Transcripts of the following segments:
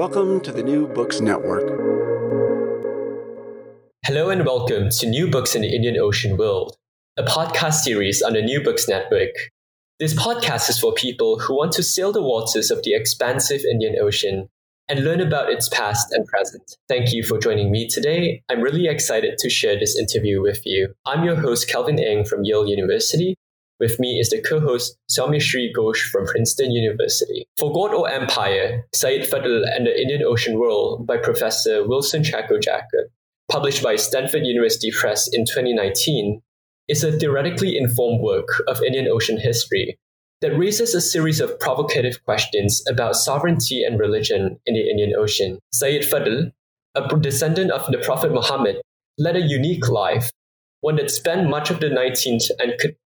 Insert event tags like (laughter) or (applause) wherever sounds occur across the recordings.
Welcome to the New Books Network. Hello and welcome to New Books in the Indian Ocean World, a podcast series on the New Books Network. This podcast is for people who want to sail the waters of the expansive Indian Ocean and learn about its past and present. Thank you for joining me today. I'm really excited to share this interview with you. I'm your host, Kelvin Eng from Yale University, with me is the co-host Soumyashri Ghosh from Princeton University. For God or Empire, Syed Fadl and the Indian Ocean World by Professor Wilson Chacko Jacob, published by Stanford University Press in 2019, is a theoretically informed work of Indian Ocean history that raises a series of provocative questions about sovereignty and religion in the Indian Ocean. Syed Fadl, a descendant of the Prophet Muhammad, led a unique life one that spent much of the 19th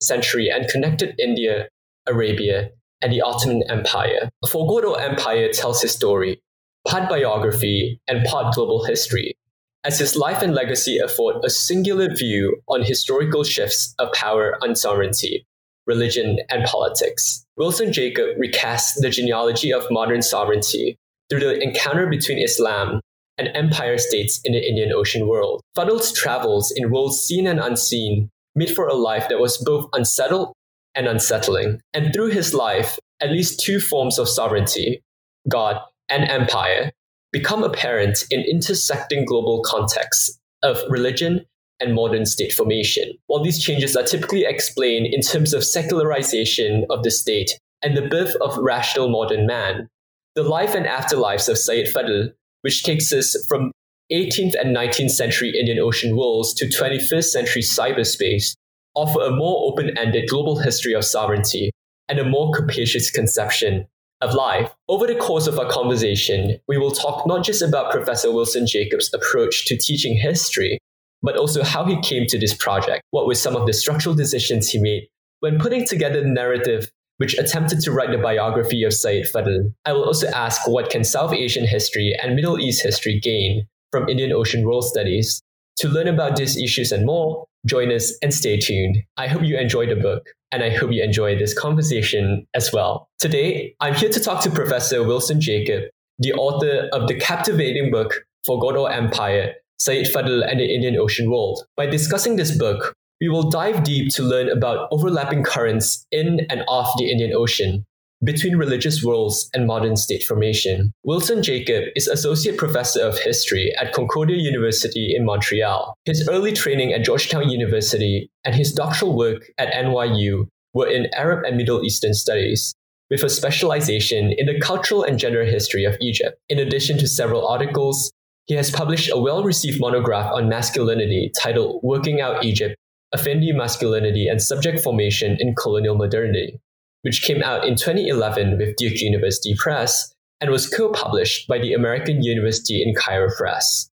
century and connected India, Arabia, and the Ottoman Empire. For God or Empire tells his story, part biography and part global history, as his life and legacy afford a singular view on historical shifts of power and sovereignty, religion, and politics. Wilson Jacob recasts the genealogy of modern sovereignty through the encounter between Islam and empire states in the Indian Ocean world. Fadl's travels in worlds seen and unseen made for a life that was both unsettled and unsettling. And through his life, at least two forms of sovereignty, God and empire, become apparent in intersecting global contexts of religion and modern state formation. While these changes are typically explained in terms of secularization of the state and the birth of rational modern man, the life and afterlives of Syed Fadl which takes us from 18th and 19th century Indian Ocean worlds to 21st century cyberspace, offer a more open ended global history of sovereignty and a more capacious conception of life. Over the course of our conversation, we will talk not just about Professor Wilson Jacobs' approach to teaching history, but also how he came to this project, what were some of the structural decisions he made when putting together the narrative which attempted to write the biography of Syed Fadl. I will also ask what can South Asian history and Middle East history gain from Indian Ocean World Studies. To learn about these issues and more, join us and stay tuned. I hope you enjoy the book, and I hope you enjoy this conversation as well. Today, I'm here to talk to Professor Wilson Jacob, the author of the captivating book or Empire, Syed Fadl and the Indian Ocean World. By discussing this book, we will dive deep to learn about overlapping currents in and off the Indian Ocean, between religious worlds and modern state formation. Wilson Jacob is Associate Professor of History at Concordia University in Montreal. His early training at Georgetown University and his doctoral work at NYU were in Arab and Middle Eastern studies, with a specialization in the cultural and gender history of Egypt. In addition to several articles, he has published a well received monograph on masculinity titled Working Out Egypt Effendi Masculinity and Subject Formation in Colonial Modernity, which came out in 2011 with Duke University Press and was co published by the American University in Cairo Press.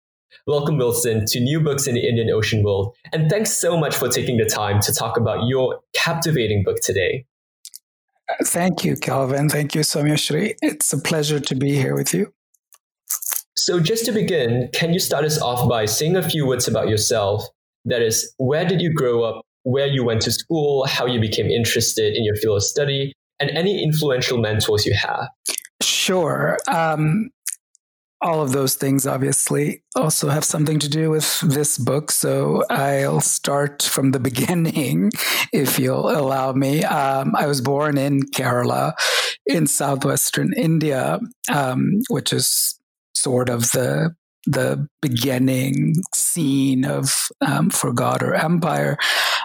Welcome, Wilson, to New Books in the Indian Ocean World, and thanks so much for taking the time to talk about your captivating book today. Thank you, Calvin. Thank you, Soumyashri. It's a pleasure to be here with you. So, just to begin, can you start us off by saying a few words about yourself that is, where did you grow up, where you went to school, how you became interested in your field of study, and any influential mentors you have? Sure. Um, all of those things obviously also have something to do with this book. So I'll start from the (laughs) beginning, if you'll allow me. Um, I was born in Kerala in southwestern India, um, which is sort of the the beginning scene of um, For God or Empire.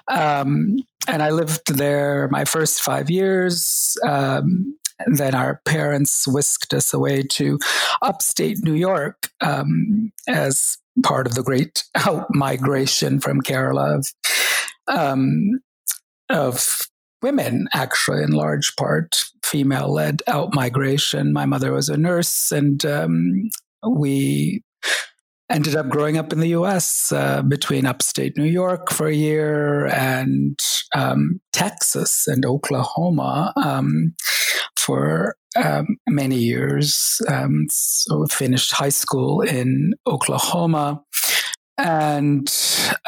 Um, and I lived there my first five years. Um, then our parents whisked us away to upstate New York um, as part of the great out migration from Kerala of, um, of women, actually, in large part, female led out migration. My mother was a nurse, and um, we ended up growing up in the US uh, between upstate New York for a year and um, Texas and Oklahoma um, for um, many years. Um, so finished high school in Oklahoma and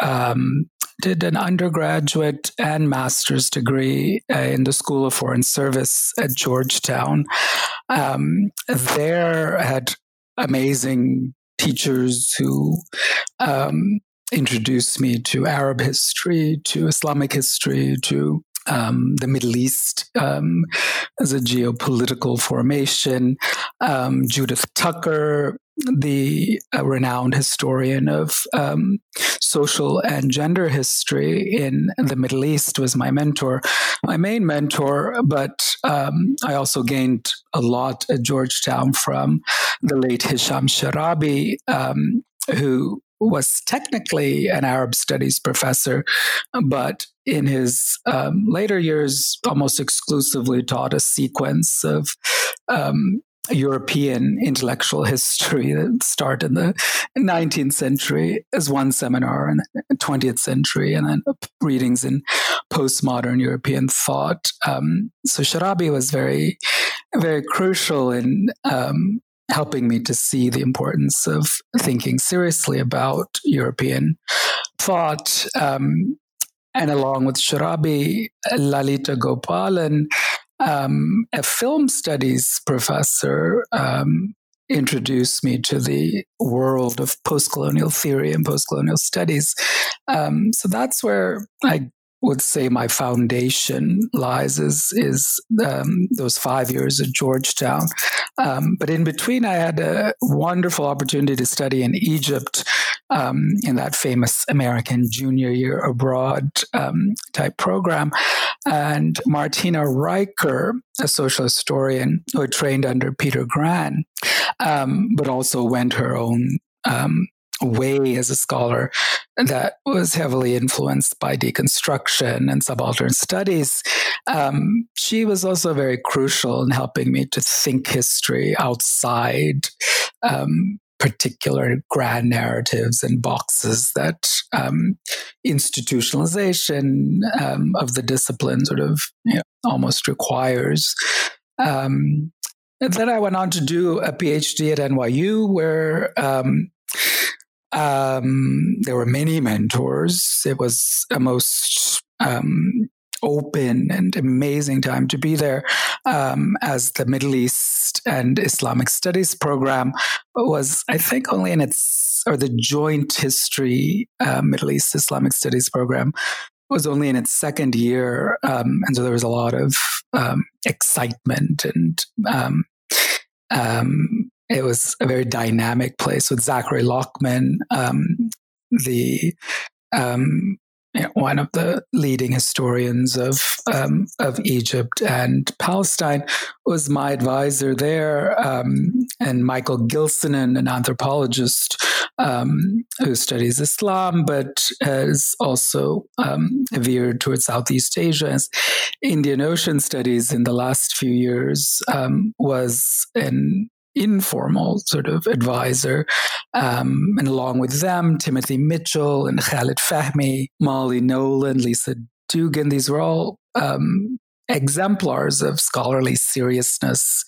um, did an undergraduate and master's degree uh, in the School of Foreign Service at Georgetown. Um, there had amazing teachers who um, introduced me to Arab history, to Islamic history, to um, the Middle East um, as a geopolitical formation. Um, Judith Tucker, the renowned historian of um, social and gender history in the Middle East, was my mentor, my main mentor. But um, I also gained a lot at Georgetown from the late Hisham Sharabi, um, who was technically an Arab studies professor, but in his um, later years, almost exclusively taught a sequence of um, European intellectual history that started in the 19th century as one seminar in the 20th century, and then readings in postmodern European thought. Um, so Sharabi was very, very crucial in um, helping me to see the importance of thinking seriously about European thought. Um, and along with Sharabi, Lalita Gopalan, um, a film studies professor, um, introduced me to the world of post-colonial theory and post-colonial studies. Um, so that's where I would say my foundation lies is is um, those five years at Georgetown. Um, but in between, I had a wonderful opportunity to study in Egypt um, in that famous American Junior Year Abroad um, type program. And Martina Rieker, a social historian who trained under Peter Gran, um, but also went her own um, way as a scholar that was heavily influenced by deconstruction and subaltern studies. Um, she was also very crucial in helping me to think history outside um, particular grand narratives and boxes that um, institutionalization um, of the discipline sort of you know, almost requires. Um, then I went on to do a PhD at NYU, where um, um, there were many mentors. It was a most um, open and amazing time to be there um, as the Middle East and Islamic Studies program was, I think, only in its, or the joint history uh, Middle East Islamic Studies program was only in its second year. Um, and so there was a lot of um, excitement and um, um, it was a very dynamic place with Zachary Lockman, um, the um, you know, one of the leading historians of um, of Egypt and Palestine, was my advisor there, um, and Michael Gilsenan, an anthropologist um, who studies Islam, but has also um, veered towards Southeast Asia. As Indian Ocean studies in the last few years um, was an informal sort of advisor. Um, and along with them, Timothy Mitchell and Khalid Fahmy, Molly Nolan, Lisa Duggan, these were all um, exemplars of scholarly seriousness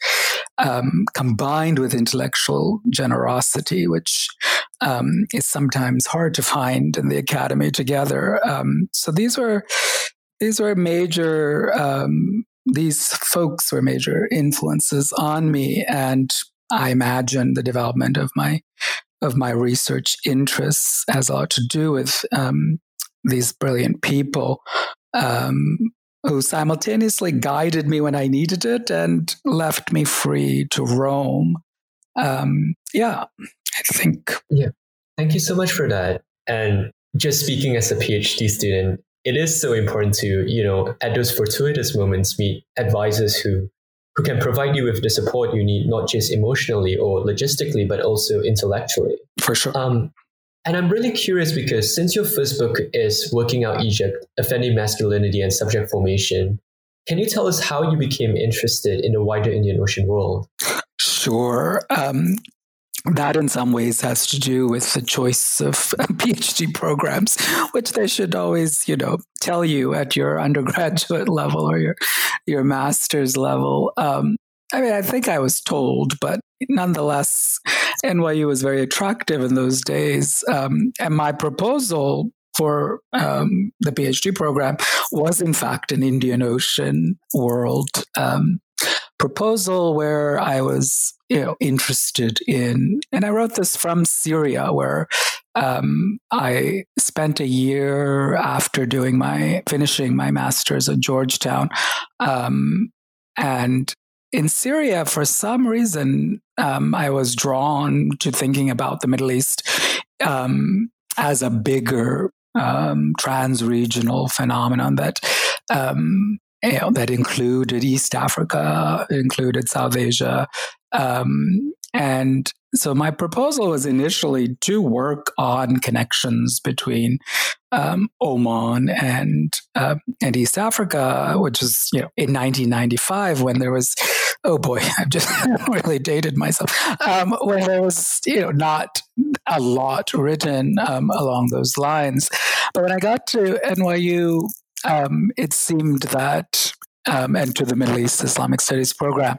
um, combined with intellectual generosity, which um, is sometimes hard to find in the academy together. Um, so these were these were major um, these folks were major influences on me and I imagine the development of my of my research interests has a lot to do with um, these brilliant people um, who simultaneously guided me when I needed it and left me free to roam. Um, yeah, I think. Yeah, thank you so much for that. And just speaking as a PhD student, it is so important to you know at those fortuitous moments meet advisors who who can provide you with the support you need, not just emotionally or logistically, but also intellectually. For sure. Um, and I'm really curious because since your first book is Working Out Egypt, Effendi Masculinity and Subject Formation, can you tell us how you became interested in the wider Indian Ocean world? Sure. Um, that in some ways has to do with the choice of (laughs) PhD programs, which they should always, you know, tell you at your undergraduate (laughs) level or your your master's level. Um, I mean, I think I was told, but nonetheless, NYU was very attractive in those days. Um, and my proposal for um, the PhD program was, in fact, an Indian Ocean world um, proposal where I was, you know, interested in, and I wrote this from Syria, where um, I spent a year after doing my finishing my master's at Georgetown, um, and in Syria, for some reason, um, I was drawn to thinking about the Middle East um, as a bigger um, trans-regional phenomenon that um, you know, that included East Africa, included South Asia, um, and so my proposal was initially to work on connections between um, Oman and uh, and East Africa, which is you know in 1995 when there was oh boy (laughs) I've just (laughs) really dated myself um, when there was you know not a lot written um, along those lines, but when I got to NYU, um, it seemed that um, and to the Middle East Islamic Studies program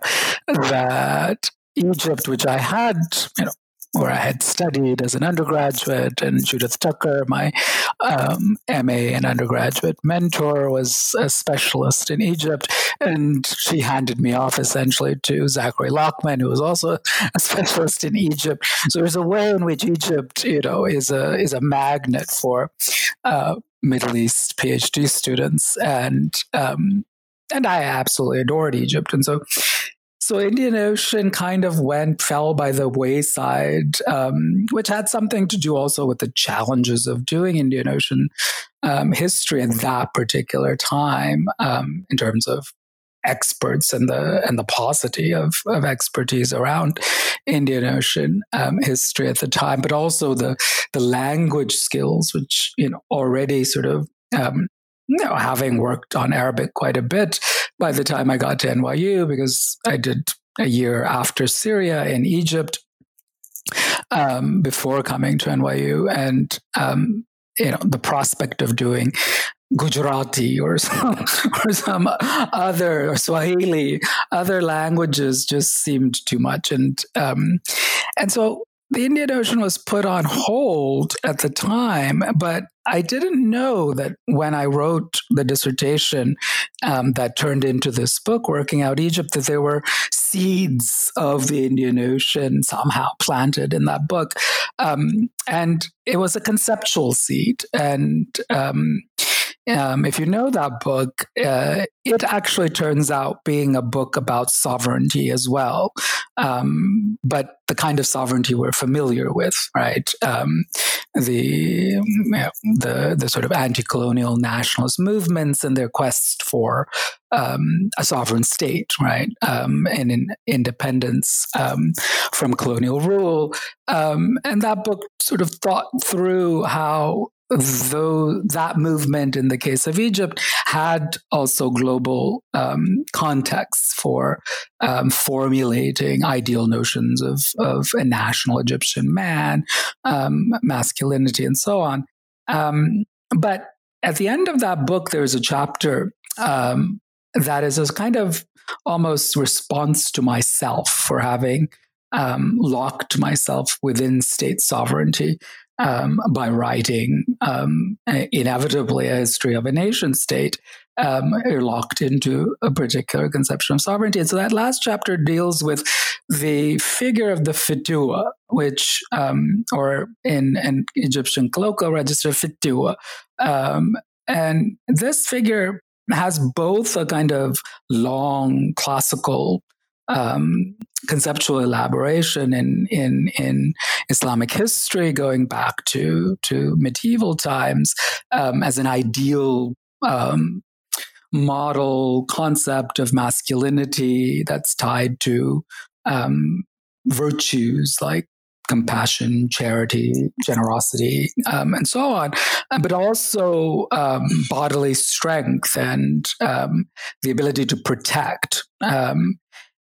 that Egypt, which I had, you know, where I had studied as an undergraduate, and Judith Tucker, my um, MA and undergraduate mentor, was a specialist in Egypt, and she handed me off essentially to Zachary Lockman, who was also a (laughs) specialist in Egypt. So there's a way in which Egypt, you know, is a is a magnet for uh, Middle East PhD students, and um, and I absolutely adored Egypt, and so so Indian Ocean kind of went, fell by the wayside, um, which had something to do also with the challenges of doing Indian Ocean um, history at that particular time um, in terms of experts and the and the paucity of, of expertise around Indian Ocean um, history at the time, but also the the language skills, which you know already sort of um, you know, having worked on Arabic quite a bit by the time I got to NYU, because I did a year after Syria in Egypt um, before coming to NYU. And, um, you know, the prospect of doing Gujarati or (laughs) some, or some other or Swahili, other languages just seemed too much. And, um, and so the Indian Ocean was put on hold at the time, but I didn't know that when I wrote the dissertation um, that turned into this book, Working Out Egypt, that there were seeds of the Indian Ocean somehow planted in that book. Um, and it was a conceptual seed. And um, um, if you know that book, uh, it actually turns out being a book about sovereignty as well, um, but the kind of sovereignty we're familiar with, right? Um, the the the sort of anti-colonial nationalist movements and their quest for um, a sovereign state, right, um, and in independence um, from colonial rule. and that book sort of thought through how though that movement in the case of Egypt had also global um, contexts for um, formulating ideal notions of, of a national Egyptian man, um, masculinity, and so on. Um, but at the end of that book, there's a chapter um, that is a kind of almost response to myself for having um, locked myself within state sovereignty um, by writing um, inevitably a history of a nation state, um, you're locked into a particular conception of sovereignty. And so that last chapter deals with the figure of the Fitua, which, um, or in an Egyptian colloquial register, Fitua. Um, and this figure has both a kind of long classical um, conceptual elaboration in, in, in Islamic history, going back to, to medieval times, um, as an ideal um, model concept of masculinity that's tied to um, virtues like compassion, charity, generosity, um, and so on, uh, but also um, bodily strength and um, the ability to protect. Um,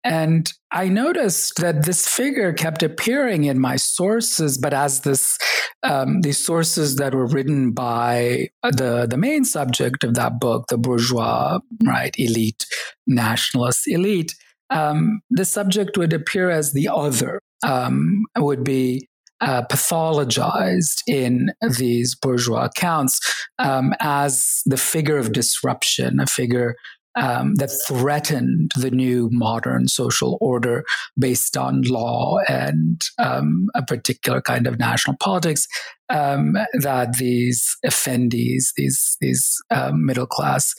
and I noticed that this figure kept appearing in my sources, but as this um, these sources that were written by the the main subject of that book, the bourgeois, right, elite, nationalist elite, um, the subject would appear as the other, um, would be uh, pathologized in these bourgeois accounts um, as the figure of disruption, a figure um, that threatened the new modern social order based on law and um, a particular kind of national politics um, that these effendis, these these um, middle class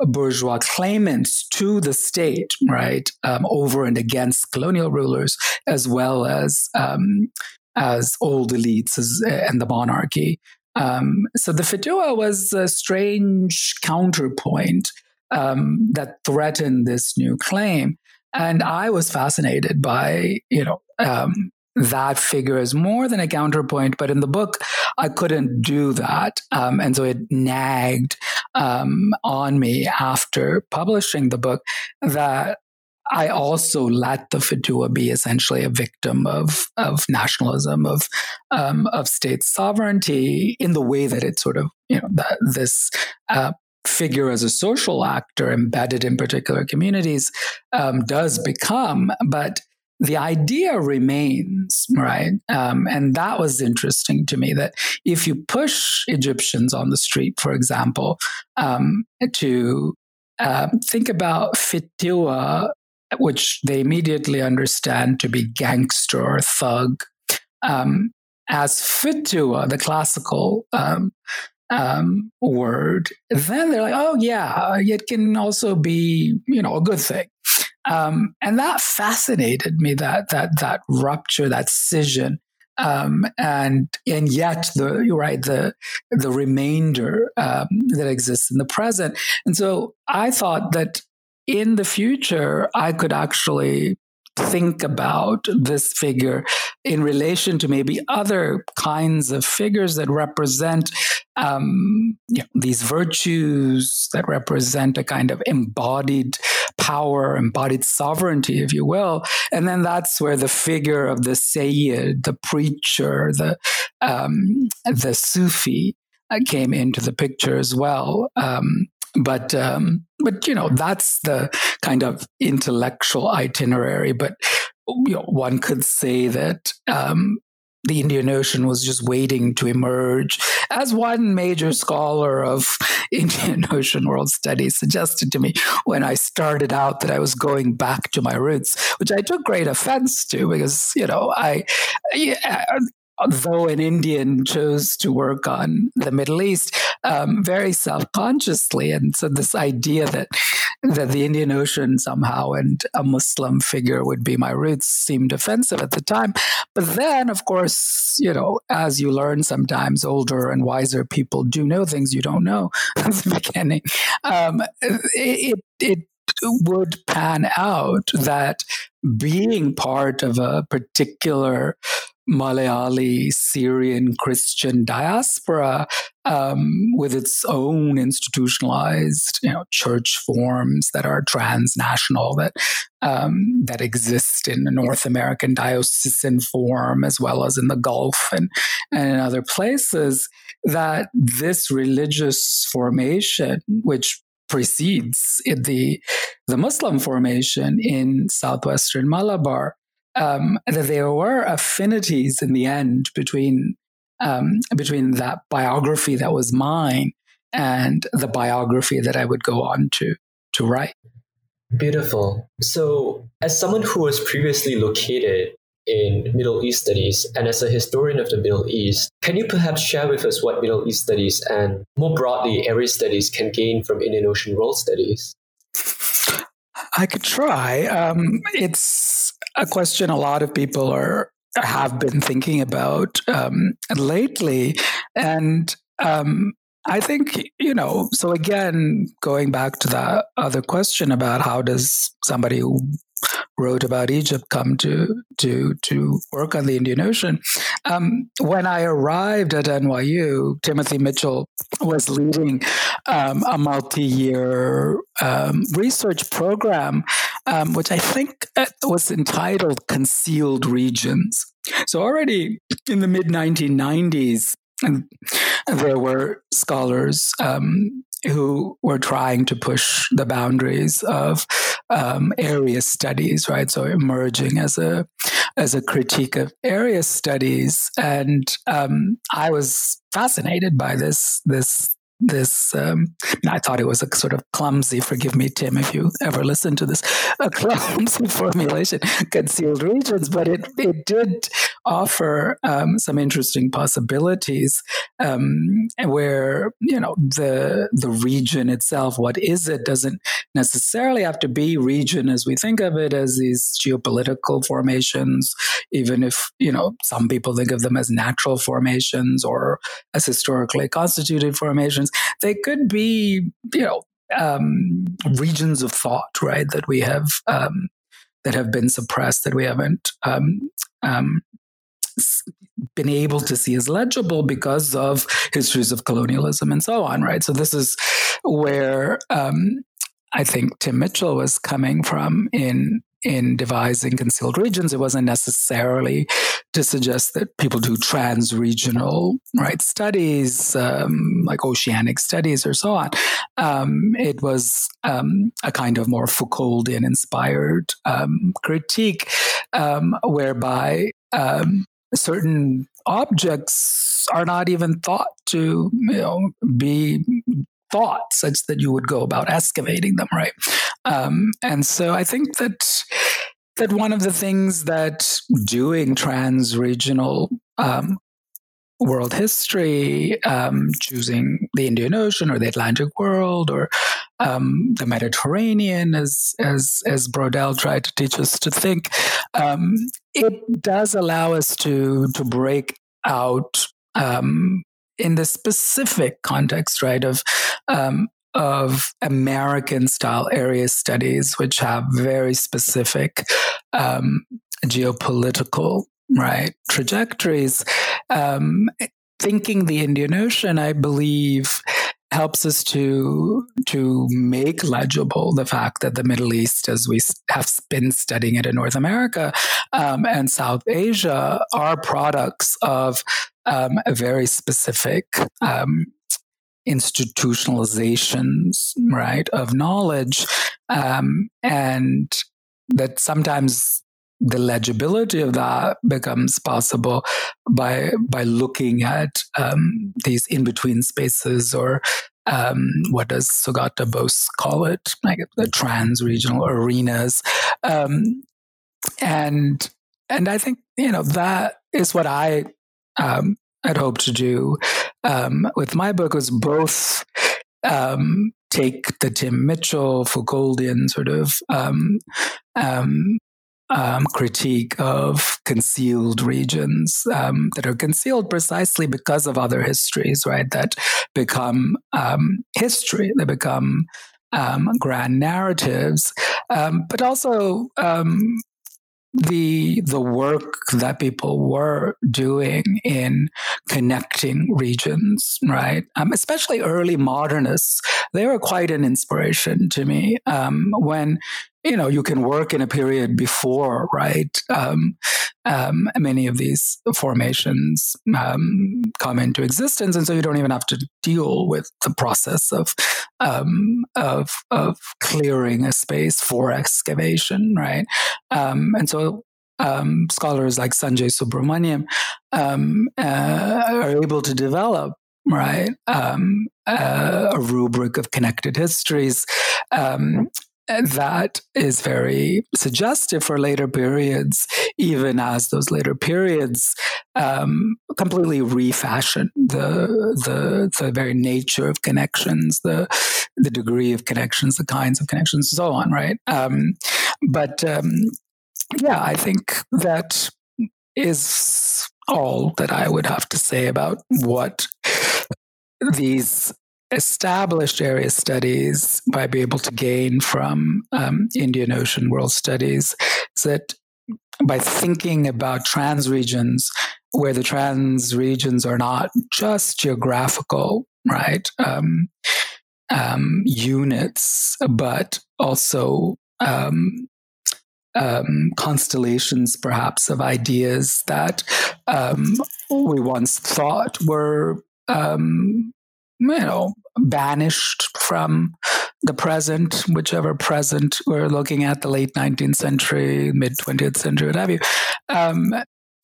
bourgeois claimants to the state, right, um, over and against colonial rulers, as well as um, as old elites as, and the monarchy. Um, so the Fetua was a strange counterpoint um, that threatened this new claim. And I was fascinated by, you know, um, that figure as more than a counterpoint. But in the book, I couldn't do that. Um, and so it nagged um, on me after publishing the book that I also let the Fetua be essentially a victim of of nationalism, of um, of state sovereignty, in the way that it sort of you know this uh, figure as a social actor embedded in particular communities um, does become, but the idea remains, right? Um, and that was interesting to me that if you push Egyptians on the street, for example, um, to uh, think about Fetua, which they immediately understand to be gangster or thug, um, as Fetua, the classical um, word, then they're like, oh yeah, it can also be, you know, a good thing. Um, and that fascinated me that that that rupture, that scission, um, and and yet the you're right the the remainder um, that exists in the present. And so I thought that in the future I could actually think about this figure in relation to maybe other kinds of figures that represent um, you know, these virtues that represent a kind of embodied power, embodied sovereignty, if you will. And then that's where the figure of the Sayyid, the preacher, the um, the Sufi uh, came into the picture as well. Um, but um, but you know that's the kind of intellectual itinerary. But you know, one could say that um, the Indian Ocean was just waiting to emerge. As one major scholar of (laughs) Indian Ocean world studies suggested to me when I started out that I was going back to my roots, which I took great offense to because, you know, I, though an Indian chose to work on the Middle East um, very self consciously. And so, this idea that that the Indian Ocean somehow and a Muslim figure would be my roots seemed offensive at the time. But then, of course, you know, as you learn sometimes, older and wiser people do know things you don't know (laughs) at the beginning. Um, it, it would pan out that being part of a particular Malayali Syrian Christian diaspora um, with its own institutionalized, you know, church forms that are transnational that um, that exist in the North American diocesan form as well as in the Gulf and and in other places. That this religious formation, which precedes the the Muslim formation in southwestern Malabar, um, that there were affinities in the end between um, between that biography that was mine and the biography that I would go on to to write. Beautiful. So, as someone who was previously located in Middle East studies and as a historian of the Middle East, can you perhaps share with us what Middle East studies and more broadly area studies can gain from Indian Ocean world studies? I could try. Um, it's a question a lot of people are have been thinking about um, lately, and um, I think you know. So again, going back to that other question about how does somebody who wrote about Egypt come to to to work on the Indian Ocean. Um, when I arrived at NYU, Timothy Mitchell was leading um, a multi-year um, research program, um, which I think uh, was entitled "Concealed Regions." So already in the mid 1990s, there were scholars um, who were trying to push the boundaries of um, area studies, right? So emerging as a as a critique of area studies, and um, I was fascinated by this this this um, I thought it was a sort of clumsy, forgive me, Tim, if you ever listen to this, a (laughs) clumsy formulation, concealed regions, but it, it did offer um, some interesting possibilities um, where, you know, the, the region itself, what is it, doesn't necessarily have to be region as we think of it as these geopolitical formations, even if, you know, some people think of them as natural formations or as historically constituted formations they could be, you know, um, regions of thought, right? That we have um, that have been suppressed, that we haven't um, um been able to see as legible because of histories of colonialism and so on, right? So this is where um, I think Tim Mitchell was coming from in in devising concealed regions. It wasn't necessarily to suggest that people do trans-regional right studies, um, like oceanic studies or so on. Um, it was um, a kind of more Foucauldian-inspired um, critique, um, whereby um, certain objects are not even thought to you know be thought such that you would go about excavating them, right? Um, and so I think that that one of the things that doing trans-regional um, world history, um, choosing the Indian Ocean or the Atlantic world or um, the Mediterranean, as as as Braudel tried to teach us to think, um, it does allow us to to break out um, in the specific context, right, of um, of American style area studies, which have very specific um, geopolitical right trajectories. Um, thinking the Indian Ocean, I believe, helps us to to make legible the fact that the Middle East, as we have been studying it in North America um, and South Asia, are products of um, very specific um, institutionalizations, right, of knowledge, um, and that sometimes the legibility of that becomes possible by by looking at um, these in between spaces or um, what does Sugata Bose call it, like the trans regional arenas, um, and and I think you know that is what I um, had hoped to do um, with my book was both um, take the Tim Mitchell Foucauldian sort of um, um, um, critique of concealed regions um, that are concealed precisely because of other histories, right? That become um, history, they become um, grand narratives, um, but also um, the the work that people were doing in connecting regions, right? Um, especially early modernists, they were quite an inspiration to me. Um, when you know you can work in a period before right um, um, many of these formations um, come into existence and so you don't even have to deal with the process of um, of, of clearing a space for excavation right um, and so um, scholars like Sanjay Subrahmanyam uh, are able to develop right? Um, uh, a rubric of connected histories um, that is very suggestive for later periods, even as those later periods um, completely refashion the, the the very nature of connections, the the degree of connections, the kinds of connections, so on. Right, um, but um, yeah, I think that is all that I would have to say about what these established area studies might be able to gain from um, Indian Ocean World Studies is that by thinking about trans regions, where the trans regions are not just geographical, right, um, um, units, but also um, um, constellations, perhaps, of ideas that um, we once thought were um, you know, banished from the present, whichever present we're looking at, the late 19th century, mid 20th century, what have you. Um,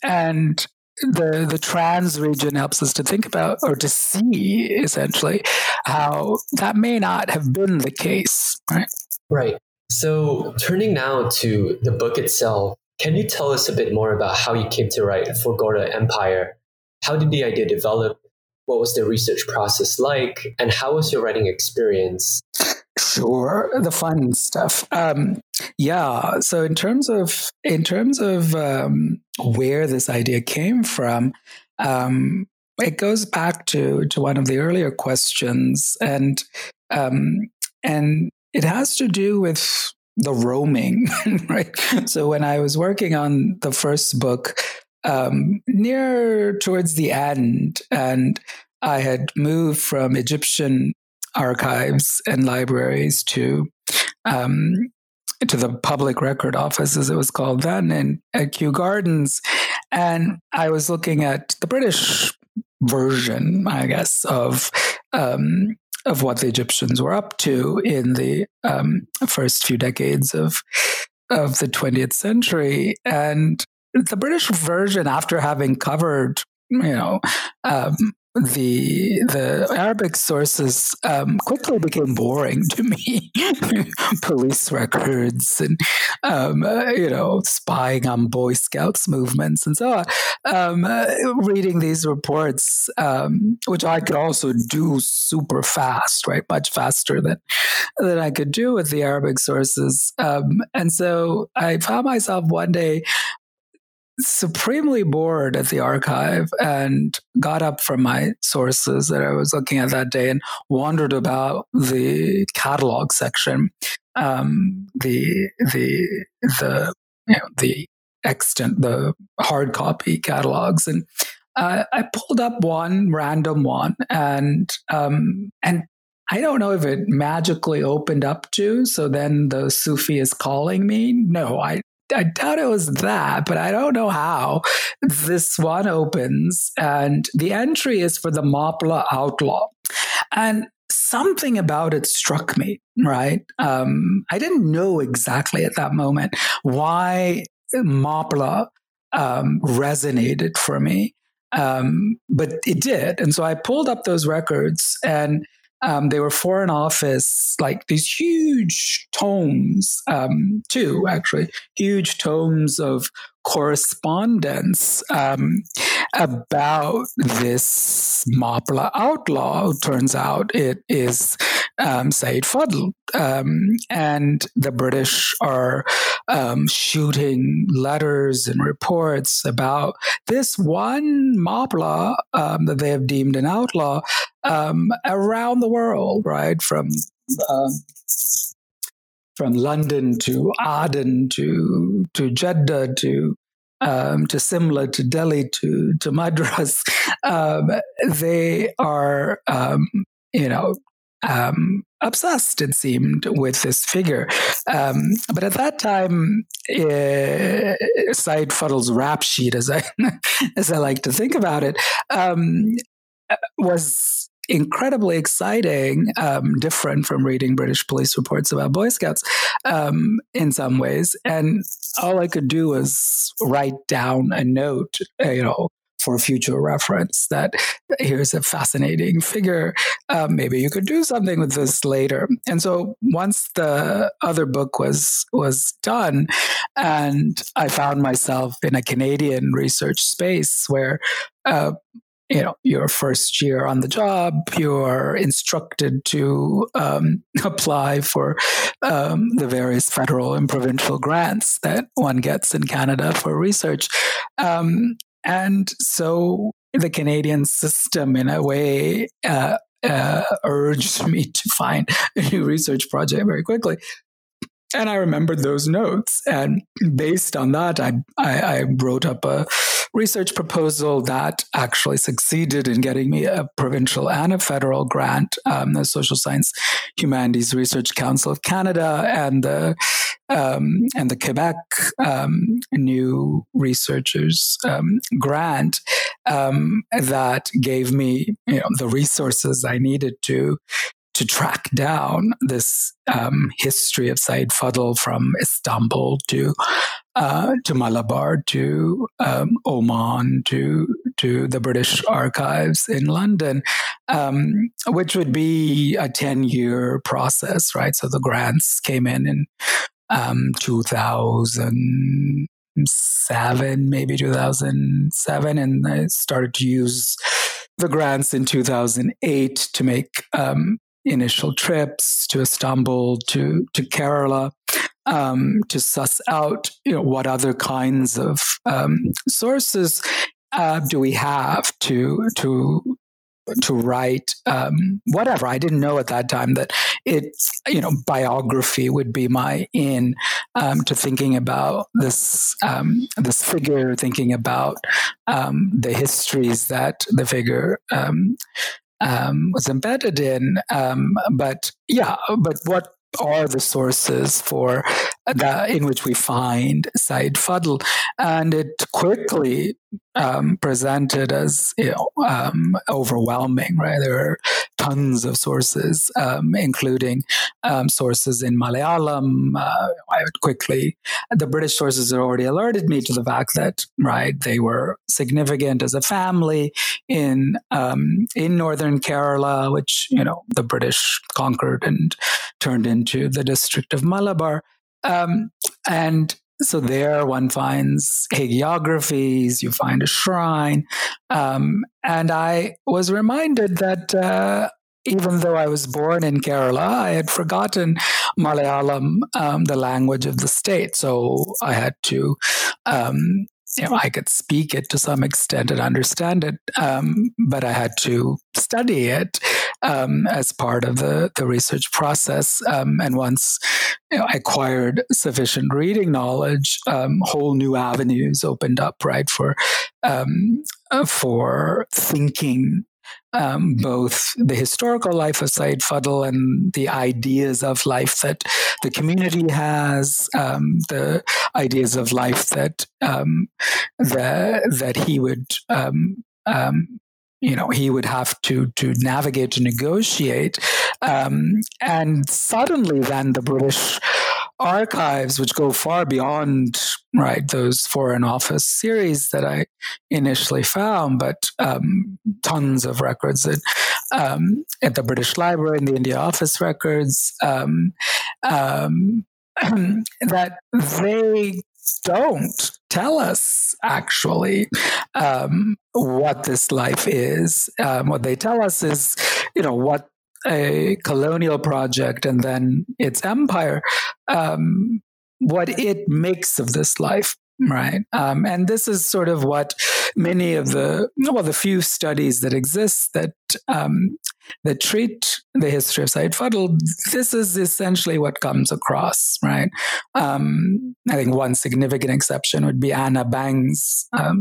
and the the trans region helps us to think about or to see essentially how that may not have been the case, right? Right. So turning now to the book itself, can you tell us a bit more about how you came to write for God or Empire? How did the idea develop? What was the research process like? And how was your writing experience? Sure, the fun stuff. Um, yeah. So in terms of in terms of um, where this idea came from, um, it goes back to to one of the earlier questions, and um, and it has to do with the roaming, (laughs) right? So when I was working on the first book, um, near towards the end, and I had moved from Egyptian archives and libraries to um, to the public record office, as it was called then, in at Kew Gardens, and I was looking at the British version, I guess, of um, of what the Egyptians were up to in the um, first few decades of of the 20th century, and the British version, after having covered, you know, um, the the Arabic sources um, quickly became boring to me. (laughs) Police records and um, uh, you know spying on Boy Scouts movements and so on. Um, uh, reading these reports, um, which I could also do super fast, right, much faster than than I could do with the Arabic sources. Um, and so I found myself one day supremely bored at the archive and got up from my sources that I was looking at that day and wandered about the catalog section, um, the the the you know, the extant the hard copy catalogs and. Uh, I pulled up one random one and um, and I don't know if it magically opened up to. So then the Sufi is calling me. No, I I doubt it was that, but I don't know how. This one opens, and the entry is for the Mapla Outlaw. And something about it struck me, right? Um, I didn't know exactly at that moment why Mapla um, resonated for me. Um, but it did. And so I pulled up those records and um, they were foreign office, like these huge tomes, um, too, actually, huge tomes of correspondence um, about this Mapla outlaw. Turns out it is um, Said Fadl. Um, and the British are um, shooting letters and reports about this one Mapla um, that they have deemed an outlaw um, around the world, right? From uh, from London to Aden to to Jeddah to um, to Simla to Delhi to to (laughs) Madras, um, they are um, you know um, obsessed, it seemed, with this figure. Um, but at that time, uh, Said Fadl's rap sheet, as I (laughs) as I like to think about it, um, was incredibly exciting, um, different from reading British police reports about Boy Scouts um, in some ways. And all I could do was write down a note, uh, you know, for future reference that here's a fascinating figure. Um, maybe you could do something with this later. And so once the other book was was done, and I found myself in a Canadian research space where uh, you know your first year on the job you're instructed to um, (laughs) apply for um, the various federal and provincial grants that one gets in canada for research um, and so the Canadian system, in a way, uh, uh, urged me to find a new research project very quickly. And I remembered those notes. And based on that, I, I, I wrote up a research proposal that actually succeeded in getting me a provincial and a federal grant, um, the Social Science Humanities Research Council of Canada and the um, and the Quebec um, New Researchers um, Grant um, that gave me you know, the resources I needed to to track down this um, history of Said Fadl from Istanbul to uh, to Malabar, to um, Oman, to to the British Archives in London, um, which would be a ten year process, right? So the grants came in in um, 2007, maybe 2007, and I started to use the grants in 2008 to make um, initial trips to Istanbul, to to Kerala, um, to suss out you know what other kinds of um, sources uh, do we have to to to write um, whatever. I didn't know at that time that it's you know biography would be my in um, to thinking about this um, this figure, thinking about um, the histories that the figure um, um, was embedded in. but yeah, but what are the sources for that in which we find Sayyid Fadl, and it quickly um, presented as you know um, overwhelming. Right, there are tons of sources, um, including um, sources in Malayalam. Uh, I would quickly, the British sources had already alerted me to the fact that right they were significant as a family in um, in northern Kerala, which you know the British conquered and turned into the district of Malabar. Um, and so there one finds hagiographies, you find a shrine. Um, and I was reminded that uh, even though I was born in Kerala, I had forgotten Malayalam, um, the language of the state. So I had to um, you know, I could speak it to some extent and understand it, um, but I had to study it um, as part of the, the research process. Um, and once you know, I acquired sufficient reading knowledge, um, whole new avenues opened up, right, for um, uh, for thinking um, both the historical life of Sayyid Fadl and the ideas of life that the community has, um, the ideas of life that um, the, that he would um, you know he would have to to navigate to negotiate. Um, and suddenly then the british archives which go far beyond right those foreign office series that i initially found but um, tons of records that, um, at the british library and the india office records um, um, (clears throat) that they don't tell us actually um, what this life is. Um, what they tell us is, you know, what a colonial project and then its empire, um, what it makes of this life right um, and this is sort of what many of the well the few studies that exist that um, that treat the history of Sayyid Fadl, this is essentially what comes across, right? Um, I think one significant exception would be Anna Bang's um,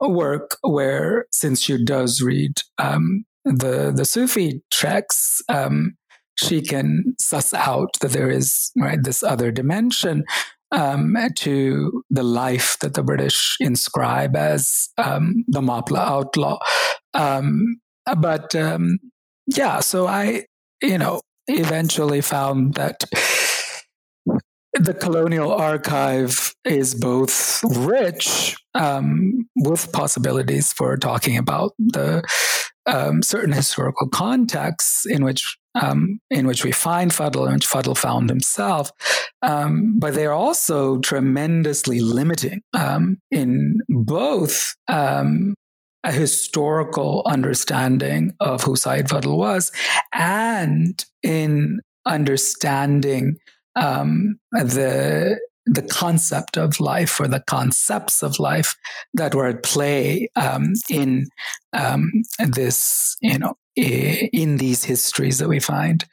work, where since she does read um, the the Sufi texts, um, she can suss out that there is right this other dimension um, to the life that the British inscribe as um, the Mapla outlaw. Um, but um, yeah, so I, you know, eventually found that the colonial archive is both rich um, with possibilities for talking about the um, certain historical contexts in which um, in which we find Fadl and which Fadl found himself, um, but they're also tremendously limiting um, in both um, a historical understanding of who Sayyid Fadl was and in understanding um, the the concept of life or the concepts of life that were at play um, in um, this, you know, in these histories that we find.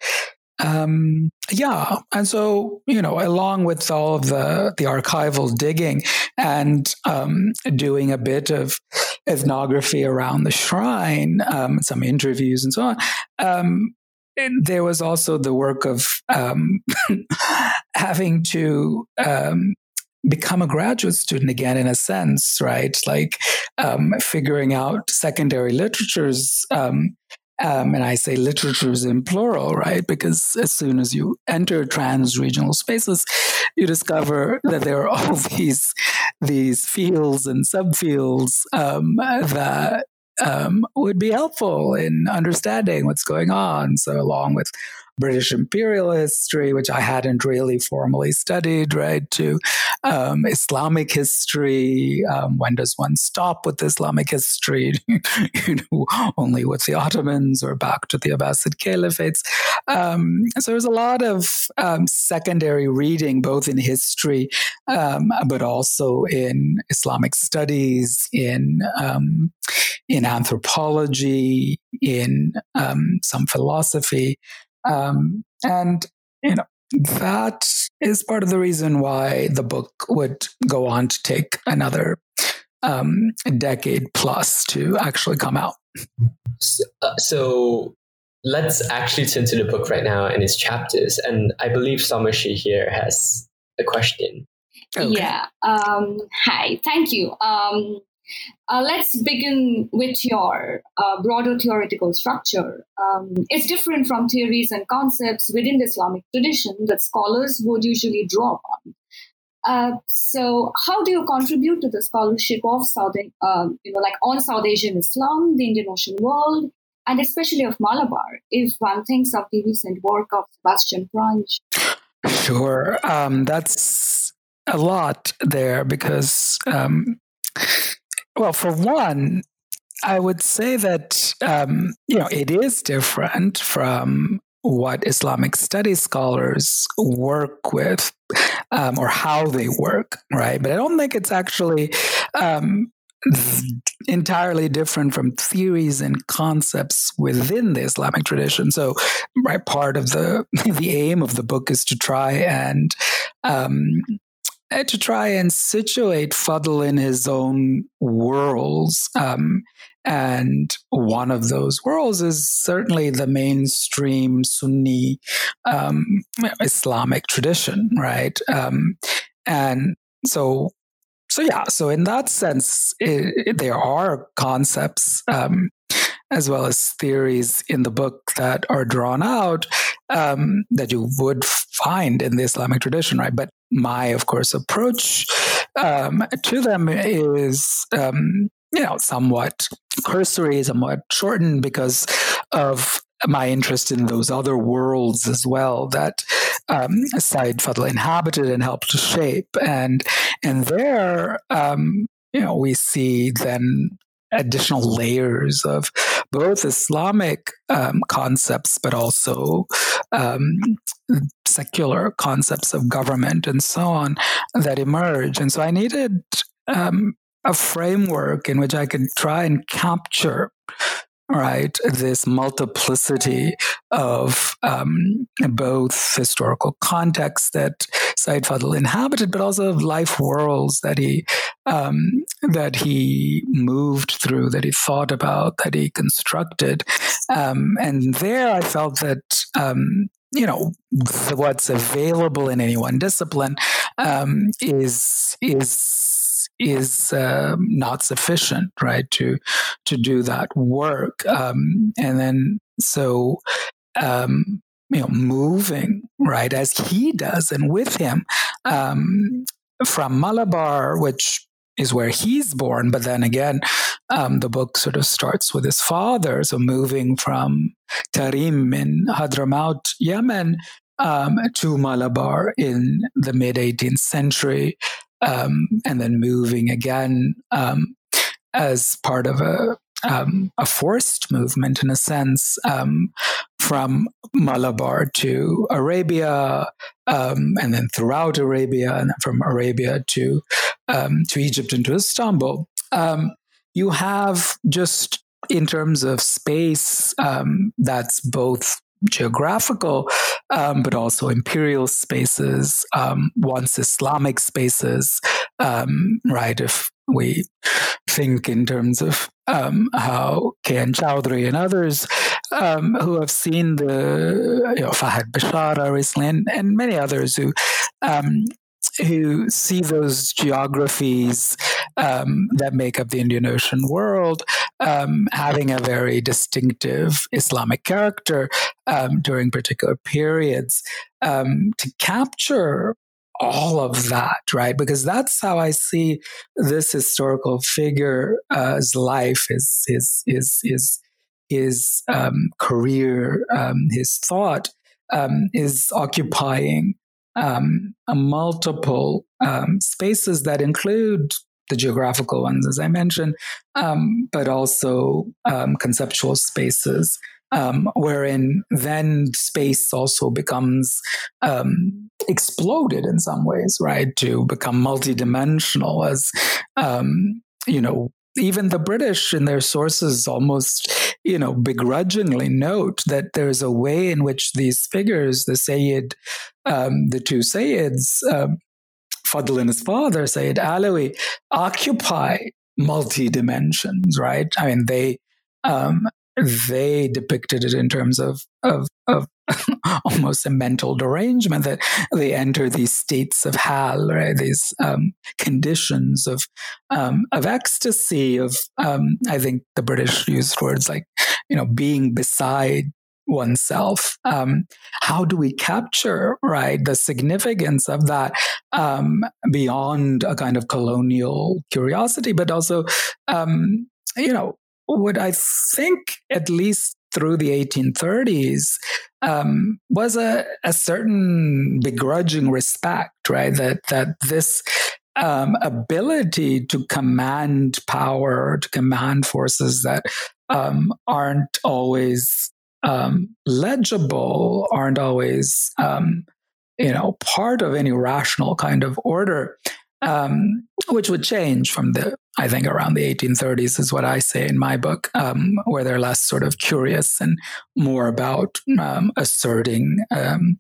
Um, yeah, and so you know, along with all of the the archival digging and um, doing a bit of ethnography around the shrine, um, some interviews and so on. Um, there was also the work of um, (laughs) having to um, become a graduate student again in a sense right like um, figuring out secondary literatures um, Um, and I say literatures in plural, right? Because as soon as you enter trans-regional spaces, you discover that there are all (laughs) these these fields and subfields um, that um, would be helpful in understanding what's going on. So, along with British imperial history, which I hadn't really formally studied, right, to um, Islamic history. Um, when does one stop with Islamic history? (laughs) you know, only with the Ottomans or back to the Abbasid caliphates. Um, so there's a lot of um, secondary reading, both in history, um, but also in Islamic studies, in um, in anthropology, in some philosophy. Um, and, you know, that is part of the reason why the book would go on to take another um, decade plus to actually come out. So, uh, so, let's actually turn to the book right now and its chapters. And I believe Soumyashri here has a question. Okay. Yeah. Um, hi. Thank you. Um, uh, let's begin with your uh, broader theoretical structure. Um, it's different from theories and concepts within the Islamic tradition that scholars would usually draw upon. Uh, so, how do you contribute to the scholarship of South, um, you know, like on South Asian Islam, the Indian Ocean world, and especially of Malabar, if one thinks of the recent work of Sebastian Prange? Sure, um, that's a lot there because um, well, for one, I would say that um, you know it is different from what Islamic studies scholars work with um, or how they work, right? But I don't think it's actually um, entirely different from theories and concepts within the Islamic tradition. So, right, part of the (laughs) the aim of the book is to try and um, to try and situate Fadl in his own worlds. Um, and one of those worlds is certainly the mainstream Sunni um, Islamic tradition, right? Um, and so, so yeah, so in that sense, it, it, there are concepts um, as well as theories in the book that are drawn out um, that you would find in the Islamic tradition, right? But my, of course, approach um, to them is, um, you know, somewhat cursory, somewhat shortened because of my interest in those other worlds as well that um, Sayyid Fadl inhabited and helped to shape. And and there, um, you know, we see then additional layers of both Islamic um, concepts, but also um, secular concepts of government and so on that emerge. And so I needed um, a framework in which I could try and capture right this multiplicity of um, both historical contexts that Sayyid Fadl inhabited, but also of life worlds that he um, that he moved through, that he thought about, that he constructed, um, and there I felt that um, you know what's available in any one discipline um, is is is uh, not sufficient, right? To to do that work, um, and then so you know moving right as he does, and with him um, from Malabar, which is where he's born. But then again, um, the book sort of starts with his father. So moving from Tarim in Hadramaut, Yemen, um, to Malabar in the mid 18th century, um, and then moving again um, as part of a um, a forced movement in a sense um, from Malabar to Arabia, um, and then throughout Arabia, and from Arabia to um, to Egypt and to Istanbul. Um, you have just in terms of space um, that's both geographical, um, but also imperial spaces, um, once Islamic spaces, um, right? If we think in terms of um, how K.N. Chaudhuri and others um, who have seen the you know, Fahad Bishara recently and, and many others who um, who see those geographies um, that make up the Indian Ocean world um, having a very distinctive Islamic character um, during particular periods um, to capture all of that, right? Because that's how I see this historical figure's life, his his his his his um, career, um, his thought is occupying um, multiple um, spaces that include the geographical ones, as I mentioned, um, but also conceptual spaces. wherein then space also becomes exploded in some ways, right? To become multidimensional as, you know, even the British in their sources almost, you know, begrudgingly note that there's a way in which these figures, the Sayyid, um, the two Sayyids, um, Fadl and his father, Sayyid Alawi, occupy multi dimensions, right? I mean, they um, they depicted it in terms of of, of (laughs) almost a mental derangement that they enter these states of hal, right? These um, conditions of um, of ecstasy. Of um, I think the British used words like you know being beside oneself. Um, how do we capture right the significance of that um, beyond a kind of colonial curiosity, but also um, you know what I think, at least through the 1830s, um, was a, a, certain begrudging respect, right? That that this um, ability to command power, to command forces that um, aren't always um, legible, aren't always um, you know part of any rational kind of order um, which would change from the, I think, around the 1830s, is what I say in my book, um, where they're less sort of curious and more about um, asserting, um,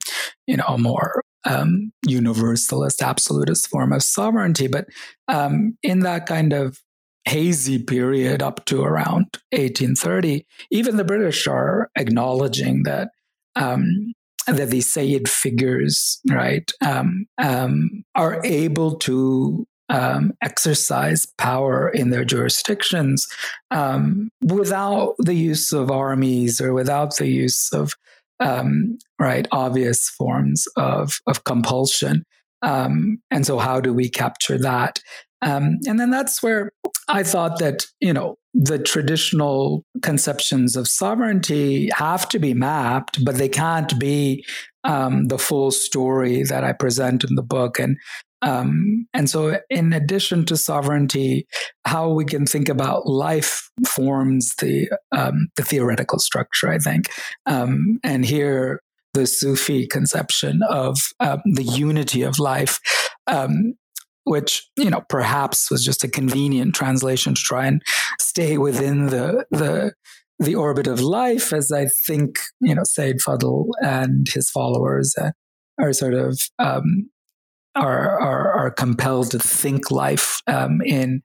you know, a more um, universalist, absolutist form of sovereignty. But um, in that kind of hazy period up to around 1830, even the British are acknowledging that um, that these Sayyid figures, right, um, um, are able to um, exercise power in their jurisdictions um, without the use of armies or without the use of um, right obvious forms of of compulsion. Um, and so, how do we capture that? and then that's where I thought that you know the traditional conceptions of sovereignty have to be mapped, but they can't be um, the full story that I present in the book. And um, and so, in addition to sovereignty, how we can think about life forms the um, the theoretical structure. I think, um, and here the Sufi conception of um, the unity of life um, which you know perhaps was just a convenient translation to try and stay within the the the orbit of life, as I think you know Sayyid Fadl and his followers uh, are sort of um, are, are are compelled to think life um, in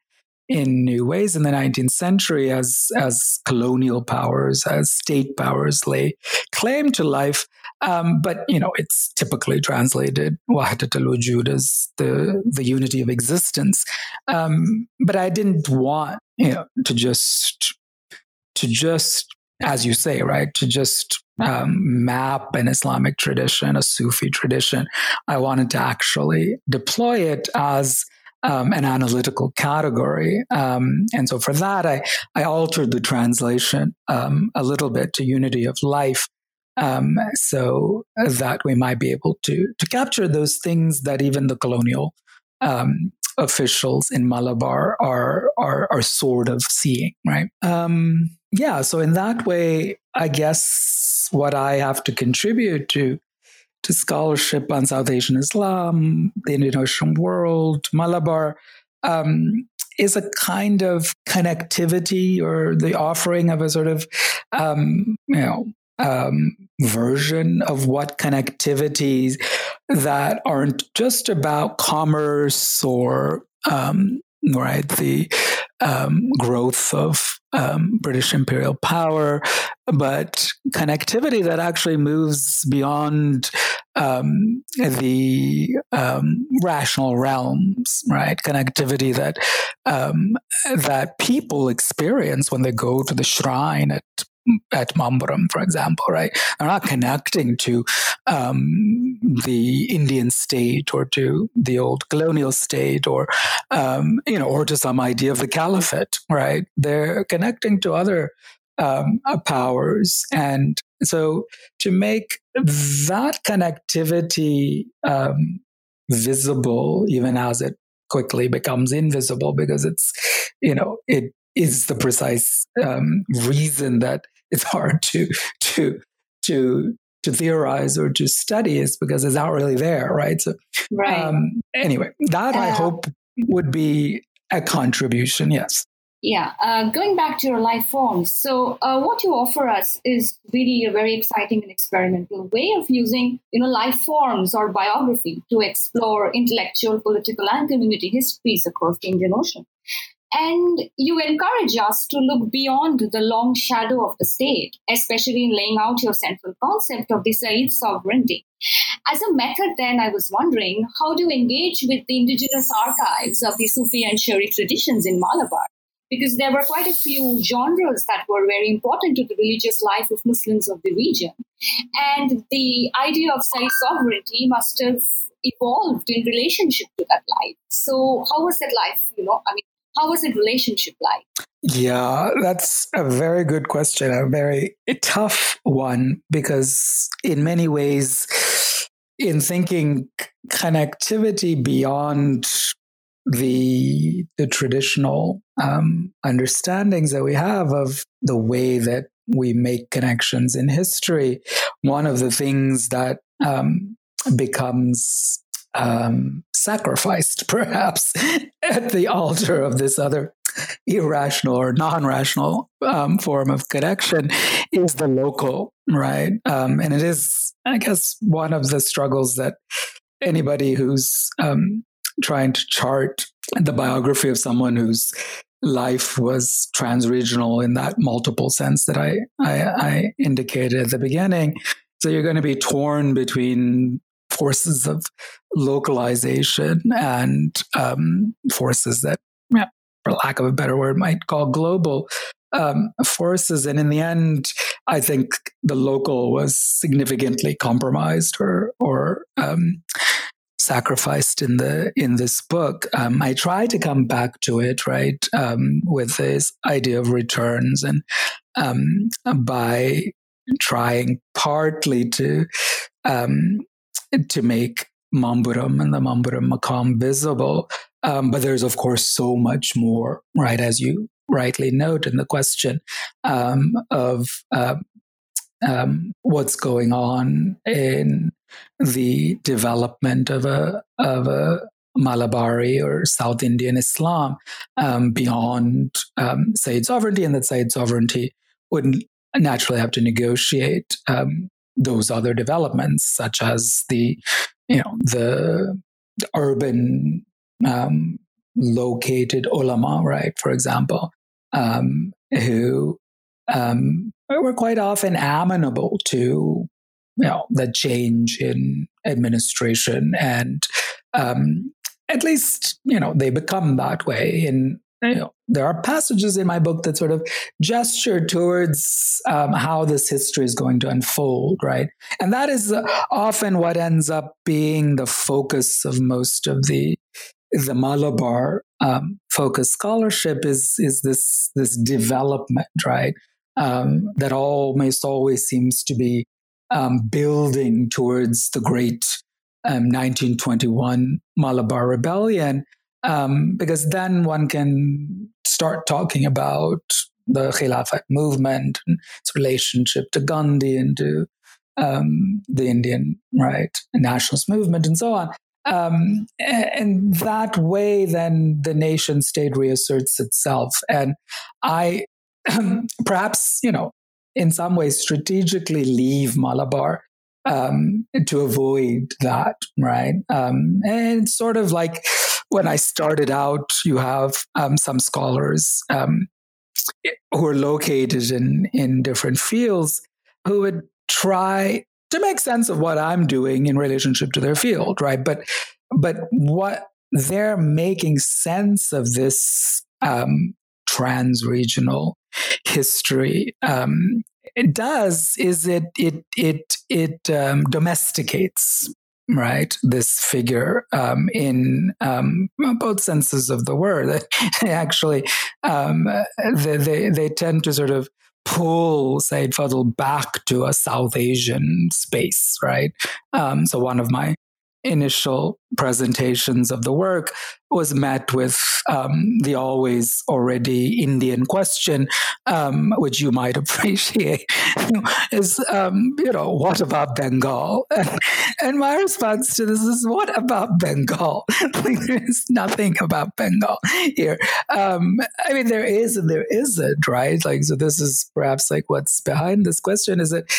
in new ways. In the 19th century as as colonial powers as state powers lay claim to life um, but you know it's typically translated wahdat al-wujud as the the unity of existence. Um, but i didn't want you know to just to just as you say right to just um, map an Islamic tradition, a Sufi tradition. I wanted to actually deploy it as um, an analytical category. Um, and so for that, I, I altered the translation um, a little bit to unity of life. Um, so that we might be able to to capture those things that even the colonial um, officials in Malabar are are are sort of seeing, right? Um, yeah. So in that way, I guess what I have to contribute to to scholarship on South Asian Islam, the Indian Ocean world, Malabar, um, is a kind of connectivity or the offering of a sort of, um, you know, um, version of what connectivities that aren't just about commerce or um, right the um, growth of um, British imperial power, but connectivity that actually moves beyond um, the um, rational realms, right? Connectivity that um, that people experience when they go to the shrine at at Mamburam, for example, right? They're not connecting to um, the Indian state or to the old colonial state or, um, you know, or to some idea of the caliphate, right? They're connecting to other um, powers. And so to make that connectivity um, visible, even as it quickly becomes invisible, because it's, you know, it is the precise um, reason that it's (laughs) hard to to to to theorize or to study is because it's not really there, right? So, right. Um, anyway, that uh, I hope would be a contribution. Yes. Yeah, uh, going back to your life forms. So, uh, what you offer us is really a very exciting and experimental way of using, you know, life forms or biography to explore intellectual, political, and community histories across the Indian Ocean. And you encourage us to look beyond the long shadow of the state, especially in laying out your central concept of the Sayyid sovereignty. As a method, then, I was wondering how do you engage with the indigenous archives of the Sufi and Shari traditions in Malabar? Because there were quite a few genres that were very important to the religious life of Muslims of the region. And the idea of self sovereignty must have evolved in relationship to that life. So, how was that life? You know, I mean, how was the relationship like? Yeah, that's a very good question, a very tough one, because in many ways, in thinking connectivity beyond the the traditional um, understandings that we have of the way that we make connections in history, one of the things that um, becomes um, sacrificed, (laughs) perhaps, at the altar of this other irrational or non-rational um, form of connection is the local, right? Um, and it is, I guess, one of the struggles that anybody who's um, trying to chart the biography of someone whose life was transregional in that multiple sense that I, I, I indicated at the beginning. So you're going to be torn between forces of localization and um, forces that, yeah, for lack of a better word, might call global um, forces. And in the end, I think the local was significantly compromised or or um, sacrificed in the in this book. Um, I try to come back to it, right, um, with this idea of returns and um, by trying partly to um, to make Mamburam and the Mamburam Maqam visible. Um, but there's, of course, so much more, right? As you rightly note in the question um, of uh, what's going on in the development of a of a Malabari or South Indian Islam um, beyond um, sovereignty, and that Sayyid sovereignty would naturally have to negotiate um, those other developments, such as the, you know, the urban um, located ulama, right? For example, um, who um, were quite often amenable to, you know, the change in administration and um, at least you know they become that way in you know, there are passages in my book that sort of gesture towards um, how this history is going to unfold, right? And that is uh, often what ends up being the focus of most of the the Malabar um, focus scholarship is is this this development, right? Um, that almost always seems to be um, building towards the great 1921 um, Malabar rebellion um, because then one can start talking about the Khilafat movement and its relationship to Gandhi and to um, the Indian right nationalist movement and so on. Um, and that way, then the nation state reasserts itself. And I (clears throat) perhaps, you know, in some ways strategically leave Malabar um, to avoid that, right? Um, and sort of like when I started out, you have um, some scholars um, who are located in in different fields who would try to make sense of what I'm doing in relationship to their field, right? But but what they're making sense of this um, trans-regional history um, it does is it it it it um, domesticates right this figure um, in um, both senses of the word (laughs) actually um, they, they, they tend to sort of pull Sayyid Fadl back to a South Asian space, right? Um, so one of my initial presentations of the work was met with um, the always already Indian question, um, which you might (laughs) appreciate, is, um, you know, what about Bengal? (laughs) And, my response to this is, what about Bengal? (laughs) there's nothing about Bengal here. Um, I mean, there is and there isn't, right? Like, so this is perhaps like what's behind this question is that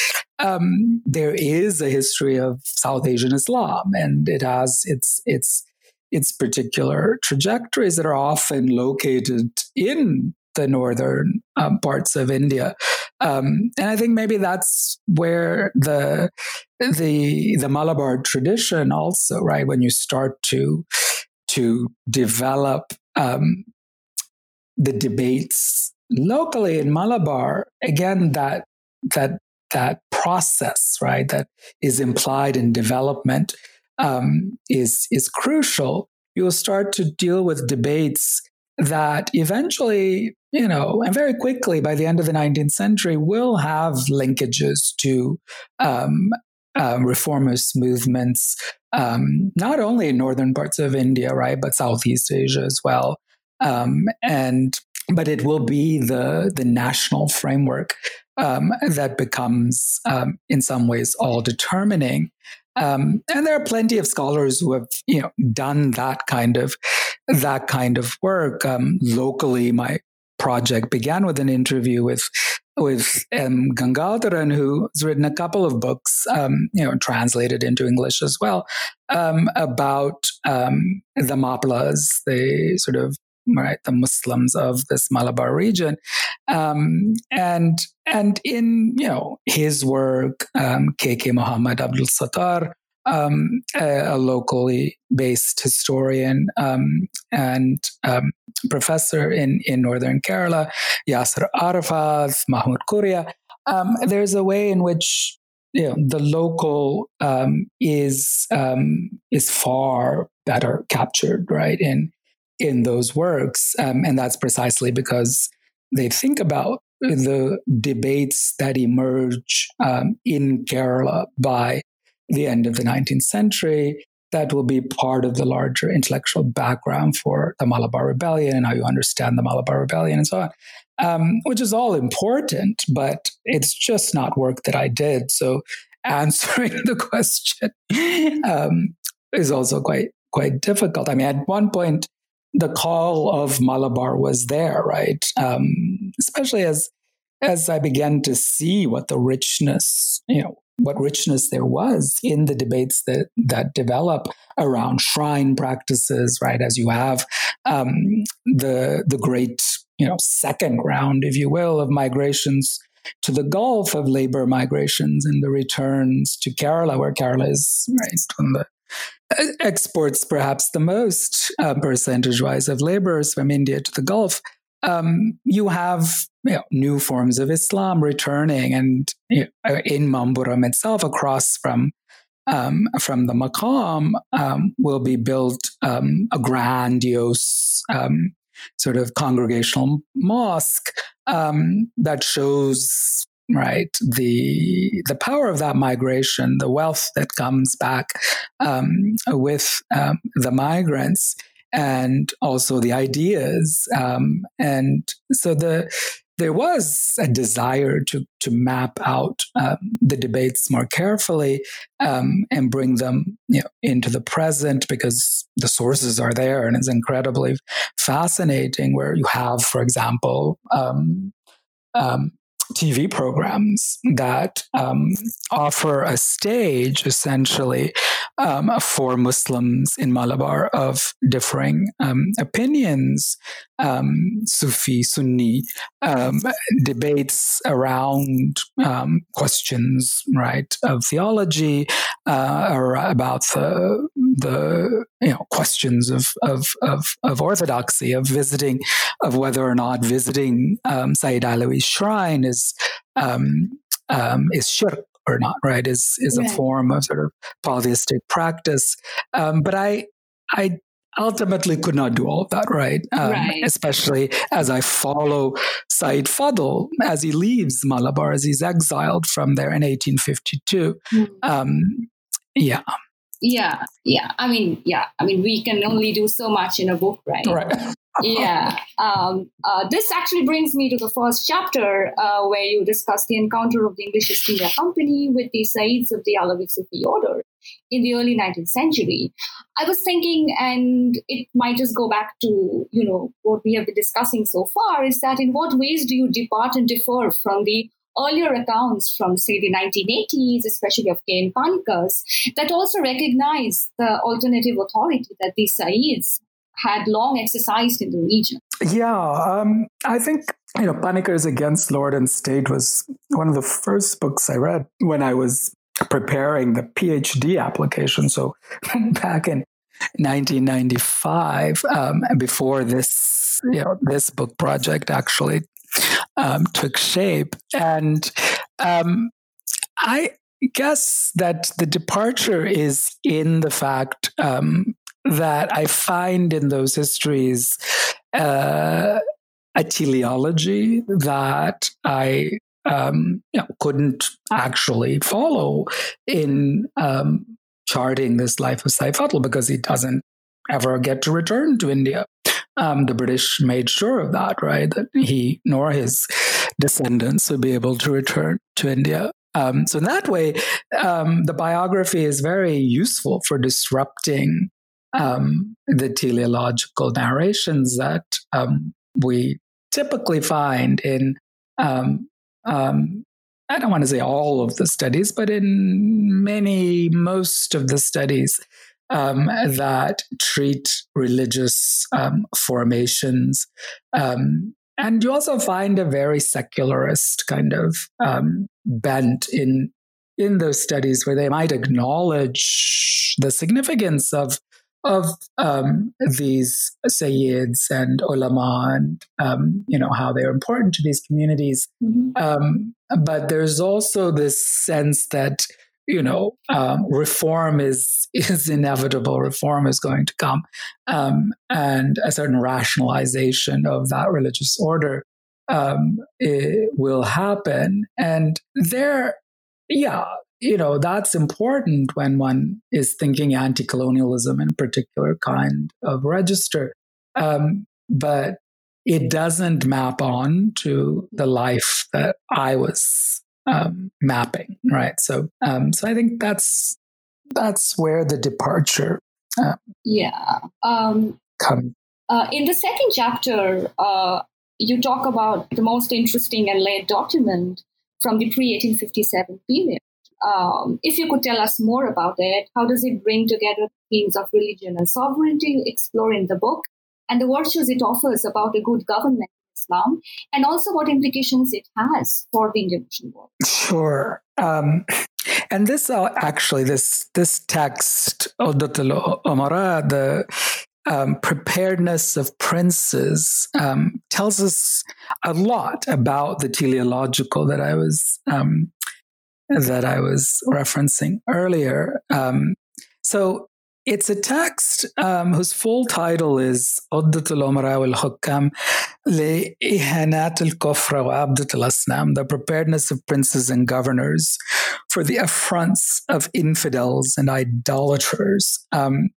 um, there is a history of South Asian Islam, and it has its its its particular trajectories that are often located in the northern um, parts of India, um, and I think maybe that's where the the the Malabar tradition also right when you start to to develop um, the debates locally in Malabar again that that that process right that is implied in development um, is is crucial, you will start to deal with debates that eventually, you know, and very quickly by the end of the 19th century, will have linkages to um, um, reformist movements, um, not only in northern parts of India, right, but Southeast Asia as well. Um, and but it will be the the national framework um, that becomes, um, in some ways, all determining. Um, and there are plenty of scholars who have, you know, done that kind of that kind of work um, locally. My project began with an interview with with um, Gangadharan, who's written a couple of books, um, you know, translated into English as well, um, about um, the Maplas, the sort of right the Muslims of this Malabar region, um, and and in you know his work, um, KK Muhammad Abdul Sattar, um, a, a, locally based historian um, and um, professor in in northern Kerala, Yasser Arafat, Mahmood Kooria. Um, there's a way in which you know, the local um, is um, is far better captured, right? In in those works. Um, and that's precisely because they think about the debates that emerge um, in Kerala by the end of the 19th century. That will be part of the larger intellectual background for the Malabar Rebellion and how you understand the Malabar Rebellion and so on, um, which is all important, but it's just not work that I did. So answering (laughs) the question um, is also quite quite difficult. I mean, at one point, the call of Malabar was there, right? Um, especially as as I began to see what the richness, you know, what richness there was in the debates that that develop around shrine practices, right? As you have um, the the great, you know, second round, if you will, of migrations to the Gulf of labor migrations and the returns to Kerala, where Kerala is right on the exports perhaps the most uh, percentage wise of laborers from India to the Gulf, um, you have you know, new forms of Islam returning, and you know, in Mampuram itself, across from um, from the Maqam, um, will be built um, a grandiose um, sort of congregational mosque um, that shows right? The the power of that migration the wealth that comes back um, with um, the migrants and also the ideas um, and so the there was a desire to to map out um, the debates more carefully um, and bring them you know, into the present because the sources are there and it's incredibly fascinating where you have for example um, um TV programs that um, offer a stage essentially um, for Muslims in Malabar of differing um, opinions, um, Sufi, Sunni, um, debates around um, questions, right, of theology, uh, or about the the you know questions of of of, of orthodoxy, of visiting, of whether or not visiting um, Sayyid Alawi's shrine is um, um, is shirk or not, right? Is is a form of sort of polytheistic practice. Um, but I I ultimately could not do all of that, right? Um, right? Especially as I follow Sayyid Fadl as he leaves Malabar, as he's exiled from there in 1852. Mm. Um, yeah. Yeah, yeah. I mean, yeah. I mean, we can only do so much in a book, right? Right. yeah. Um, uh, this actually brings me to the first chapter uh, where you discuss the encounter of the English East India Company with the Sayyids of the Alawi Sufi order in the early 19th century. I was thinking, and it might just go back to, you know, what we have been discussing so far, is that in what ways do you depart and differ from the earlier accounts from, say, the 1980s, especially of K.N. Panikkars, that also recognize the alternative authority that these Sayyids had long exercised in the region. Yeah, um, I think you know Panikkars Against Lord and State was one of the first books I read when I was preparing the PhD application. So (laughs) back in 1995, um, before this you know this book project actually um, took shape, and um, I guess that the departure is in the fact um, that I find in those histories uh, a teleology that I um, you know, couldn't actually follow in um, charting this life of Sayyid because he doesn't ever get to return to India. Um, the British made sure of that, right? That he nor his descendants would be able to return to India. Um, so in that way, um, the biography is very useful for disrupting um, the teleological narrations that um, we typically find in, um, um, I don't want to say all of the studies, but in many, most of the studies um, that treat religious um, formations. and you also find a very secularist kind of bent in in those studies where they might acknowledge the significance of of um, these sayyids and ulama and um, you know how they're important to these communities. Mm-hmm. um, but there's also this sense that you know um, reform is is inevitable. Reform is going to come. Um, and a certain rationalization of that religious order um, will happen. And there yeah you know, that's important when one is thinking anti colonialism in a particular kind of register. Um, but it doesn't map on to the life that I was um, mapping, right? So, um, so I think that's that's where the departure. Uh, yeah. Um, come. Uh, in the second chapter, uh, you talk about the most interesting and late document from the pre 1857 period. Um, if you could tell us more about it, how does it bring together themes of religion and sovereignty you explore in the book, and the virtues it offers about a good government in Islam, and also what implications it has for the Indian world? Sure. Um, and this uh, actually, this this text, Uddatul Umara, the um, preparedness of princes um, tells us a lot about the teleological that I was um, that I was referencing earlier. Um, so it's a text um, whose full title is عدة الأمراء والحكام لإهانات الكفر وعبدة الأصنام The Preparedness of Princes and Governors for the Affronts of Infidels and Idolaters. Um,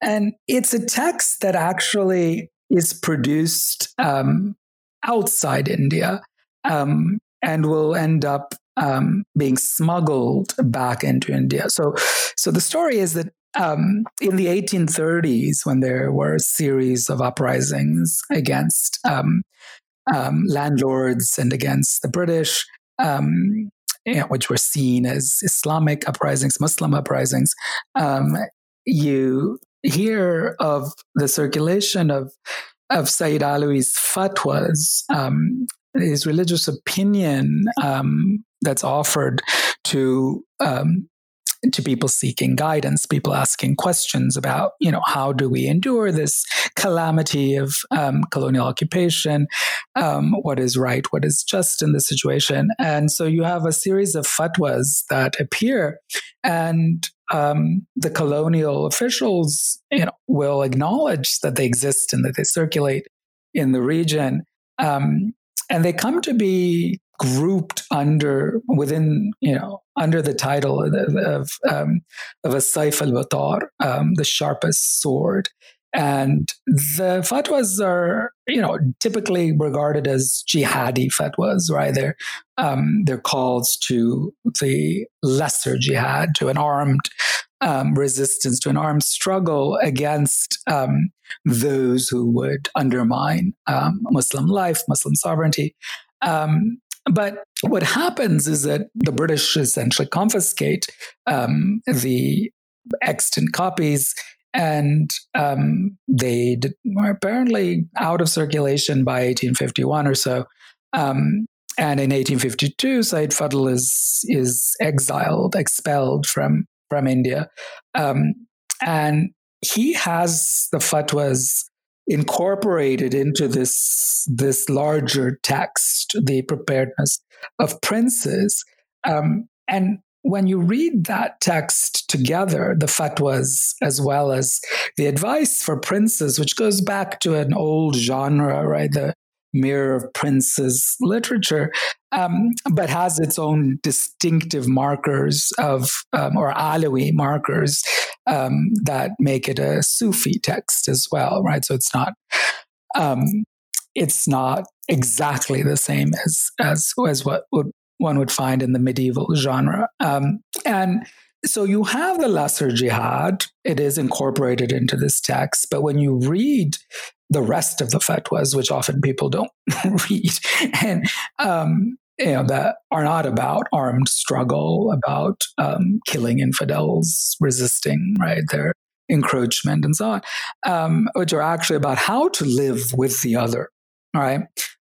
and it's a text that actually is produced um, outside India um, and will end up um, being smuggled back into India. So, so the story is that um, in the 1830s, when there were a series of uprisings against um, um, landlords and against the British, um, which were seen as Islamic uprisings, Muslim uprisings. Um, you hear of the circulation of of Sayyid Alawi's fatwas, his religious opinion um, that's offered to um, to people seeking guidance, people asking questions about, you know, how do we endure this calamity of um, colonial occupation? Um, what is right? What is just in this situation? And so you have a series of fatwas that appear, and um, the colonial officials, you know, will acknowledge that they exist and that they circulate in the region. Um, and they come to be grouped under within you know under the title of um, of a Saif al Batar, um, the sharpest sword. And the fatwas are, you know, typically regarded as jihadi fatwas, right? They're, um, they're calls to the lesser jihad, to an armed um, resistance, to an armed struggle against um, those who would undermine um, Muslim life, Muslim sovereignty. Um, but what happens is that the British essentially confiscate um, the extant copies and um, they were apparently out of circulation by 1851 or so. Um, and in 1852, Sayyid Fadl is is exiled, expelled from from India, um, and he has the fatwas incorporated into this this larger text, the preparedness of princes. Um, and when you read that text together, the fatwas as well as the advice for princes, which goes back to an old genre, right? The mirror of princes literature, um, but has its own distinctive markers of, um, or Alawi markers um, that make it a Sufi text as well, right? So it's not, um, it's not exactly the same as as as what would, one would find in the medieval genre, um, and so you have the lesser jihad. It is incorporated into this text, but when you read the rest of the fatwas, which often people don't (laughs) read, and um, you know that are not about armed struggle, about um, killing infidels, resisting right their encroachment, and so on, um, which are actually about how to live with the other, right?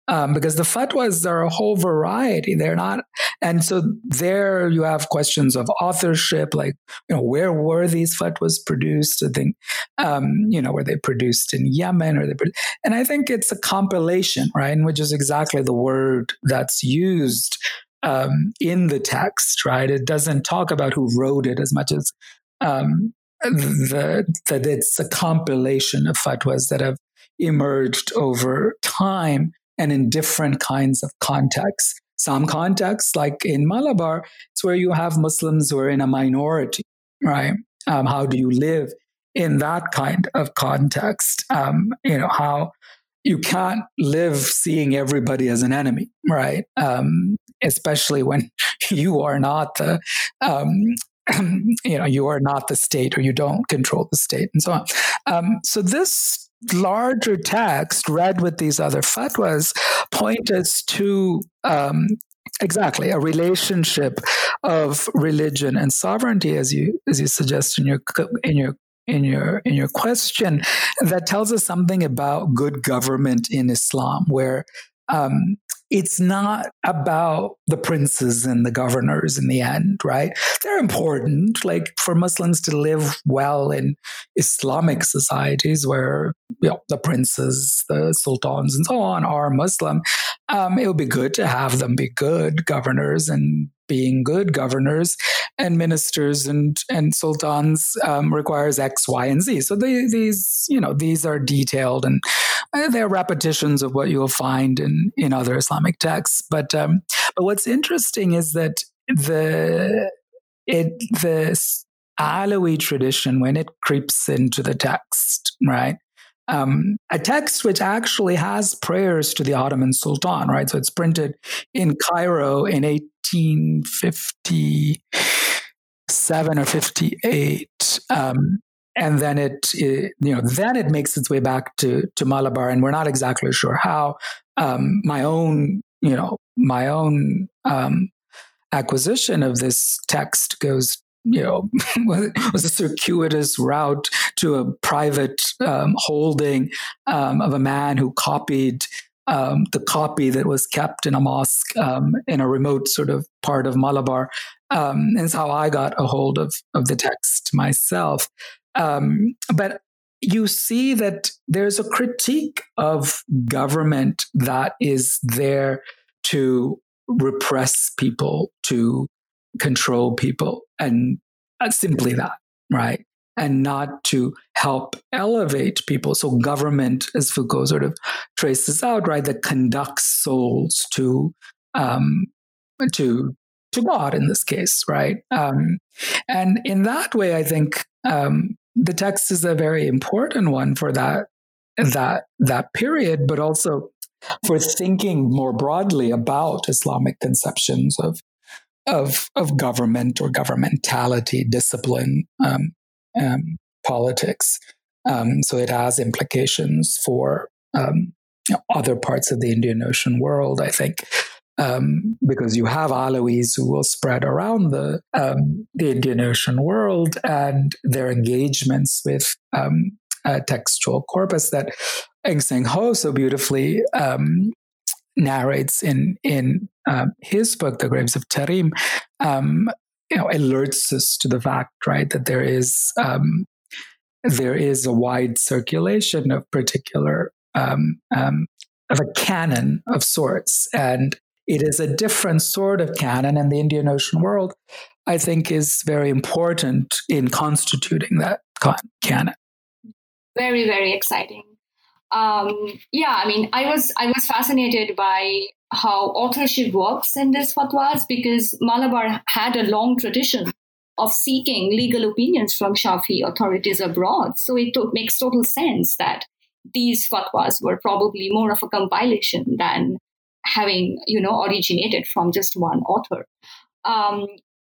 Um, because the fatwas are a whole variety. They're not, and so there you have questions of authorship, like you know where were these fatwas produced? I think um, you know were they produced in Yemen or they, and I think it's a compilation, right? And Which is exactly the word that's used um, in the text, right? It doesn't talk about who wrote it as much as um, the, that it's a compilation of fatwas that have emerged over time and in different kinds of contexts. Some contexts, like in Malabar, it's where you have Muslims who are in a minority, right? Um, how do you live in that kind of context? Um, you know, how you can't live seeing everybody as an enemy, right? Um, especially when (laughs) you are not the, um, (clears throat) you know, you are not the state or you don't control the state and so on. Um, so this larger text read with these other fatwas point us to um, exactly a relationship of religion and sovereignty as you as you suggest in your in your in your in your question that tells us something about good government in Islam where um, it's not about the princes and the governors in the end, right? They're important, like for Muslims to live well in Islamic societies where you know, the princes, the sultans, and so on are Muslim. Um, it would be good to have them be good governors and being good governors and ministers and and sultans um, requires X, Y, and Z. So they, these, you know, these are detailed and uh, they're repetitions of what you'll find in in other Islamic texts. But um, but what's interesting is that the it the Alawi tradition when it creeps into the text, right? Um, a text which actually has prayers to the Ottoman Sultan, right? So it's printed in Cairo in 1857 or 58. Um, and then it, it, you know, then it makes its way back to, to Malabar, and we're not exactly sure how. um, my own, you know, my own um, acquisition of this text goes you know, (laughs) it was a circuitous route to a private um, holding um, of a man who copied um, the copy that was kept in a mosque um, in a remote sort of part of Malabar. Um, and it's how I got a hold of, of the text myself. Um, but you see that there's a critique of government that is there to repress people, to control people, and simply that, right? And not to help elevate people. So, government, as Foucault sort of traces out, right, that conducts souls to um, to to God in this case, right? Um, and in that way, I think um, the text is a very important one for that that that period, but also for thinking more broadly about Islamic conceptions of of of government or governmentality, discipline, um, um, politics. Um, so it has implications for um, other parts of the Indian Ocean world. I think um, because you have Alawis who will spread around the um, the Indian Ocean world and their engagements with um, textual corpus that Engseng Ho so beautifully um, narrates in in um, his book, The Graves of Tarim. Um, you know, alerts us to the fact, right, that there is there is a wide circulation of particular um, um, of a canon of sorts, and it is a different sort of canon, and the Indian Ocean world, I think, is very important in constituting that canon. Very, very exciting. Um, yeah, I mean, I was I was fascinated by how authorship works in these fatwas because Malabar had a long tradition of seeking legal opinions from Shafi authorities abroad. So it to- makes total sense that these fatwas were probably more of a compilation than having you know originated from just one author um,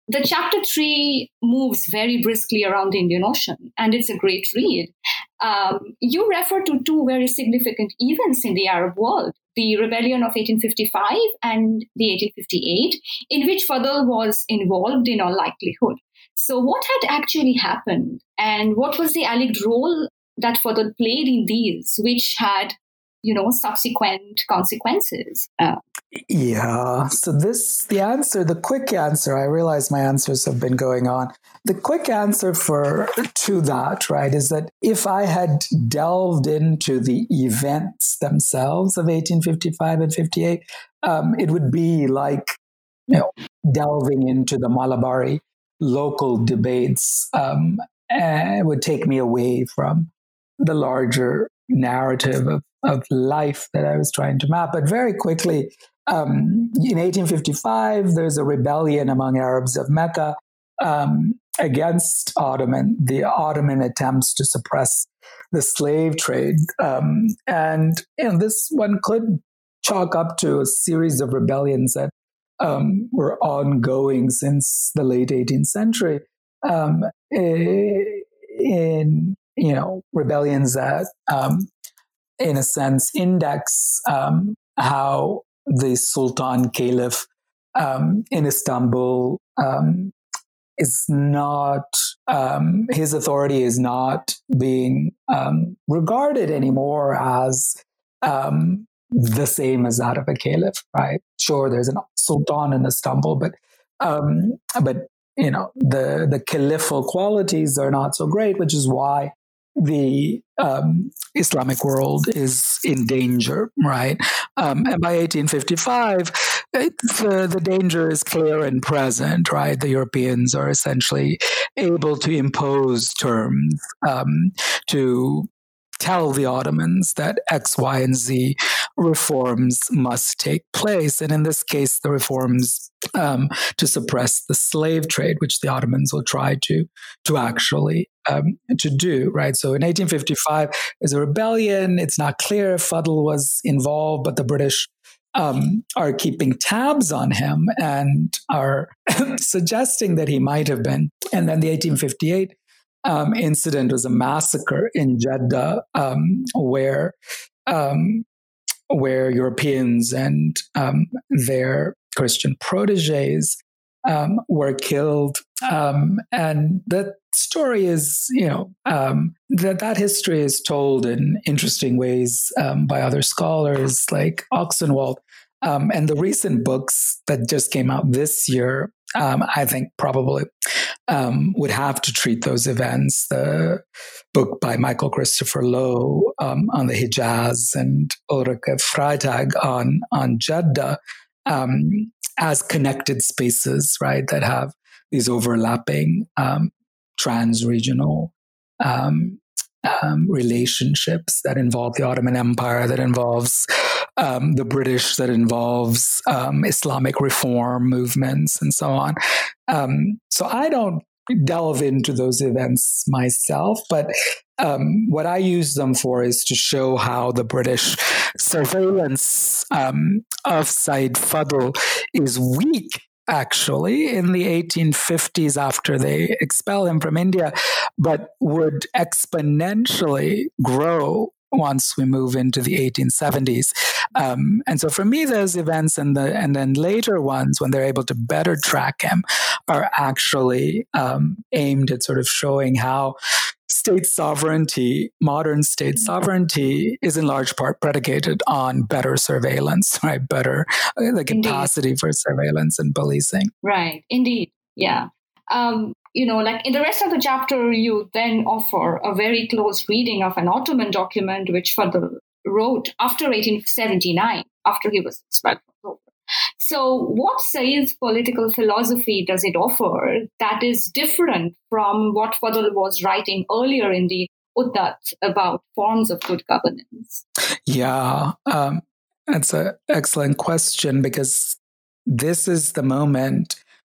the chapter three moves very briskly around the Indian Ocean, and it's a great read. Um, you refer to two very significant events in the Arab world the rebellion of 1855 and the 1858, in which Fadl was involved in all likelihood. So, what had actually happened, and what was the alleged role that Fadl played in these, which had you know subsequent consequences uh, yeah so this the answer the quick answer i realize my answers have been going on the quick answer for to that right is that if i had delved into the events themselves of 1855 and 58 um, it would be like you know delving into the malabari local debates um, it would take me away from the larger narrative of, of life that I was trying to map. But very quickly, um, in 1855, there's a rebellion among Arabs of Mecca um, against Ottoman, the Ottoman attempts to suppress the slave trade. Um, and you know, this one could chalk up to a series of rebellions that um, were ongoing since the late 18th century. Um, in you know, rebellions that, um, in a sense, index how the Sultan Caliph um, in Istanbul um, is not, um, his authority is not being um, regarded anymore as the same as that of a caliph, right? Sure, there's a sultan in Istanbul, but um, but you know the the caliphal qualities are not so great, which is why the um, Islamic world is in danger, right? Um, and by 1855, it, the, the danger is clear and present, right? The Europeans are essentially able to impose terms um, to tell the Ottomans that X, Y, and Z reforms must take place. And in this case, the reforms um, to suppress the slave trade, which the Ottomans will try to to actually um, to do. Right. So in 1855, there's a rebellion. It's not clear if Fadl was involved, but the British um, are keeping tabs on him and are (laughs) suggesting that he might have been. And then the 1858 um, incident was a massacre in Jeddah um, where um, where Europeans and um, their Christian proteges um, were killed. Um, and that story is, you know, that that history is told in interesting ways by other scholars like Ochsenwald. And the recent books that just came out this year, um, I think probably um, would have to treat those events. The book by Michael Christopher Low um, on the Hijaz and Ulrike Freitag on on Jeddah um, as connected spaces, right? That have these overlapping um, trans-regional um, relationships that involve the Ottoman Empire, that involves um, the British, that involves um, Islamic reform movements, and so on. Um, so I don't delve into those events myself, but um, what I use them for is to show how the British surveillance um, of Sayyid Fadl is weak actually in the 1850s after they expel him from India, but would exponentially grow once we move into the 1870s. Um, and so for me, those events and the and then later ones when they're able to better track him are actually um, aimed at sort of showing how state sovereignty, modern state mm-hmm. sovereignty, is in large part predicated on better surveillance, (laughs) right? Better uh, the capacity Indeed. for surveillance and policing. Right. Indeed. Yeah. Um, you know, like in the rest of the chapter, you then offer a very close reading of an Ottoman document which Fadl wrote after 1879, after he was expelled So, what Said's political philosophy does it offer that is different from what Fadl was writing earlier in the Uddat about forms of good governance? Yeah, um, that's an excellent question because this is the moment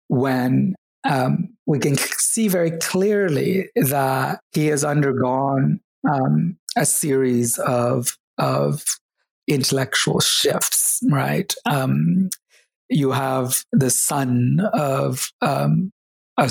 when um, we can (laughs) see very clearly that he has undergone um, a series of of intellectual shifts. Right, um, you have the son of um, a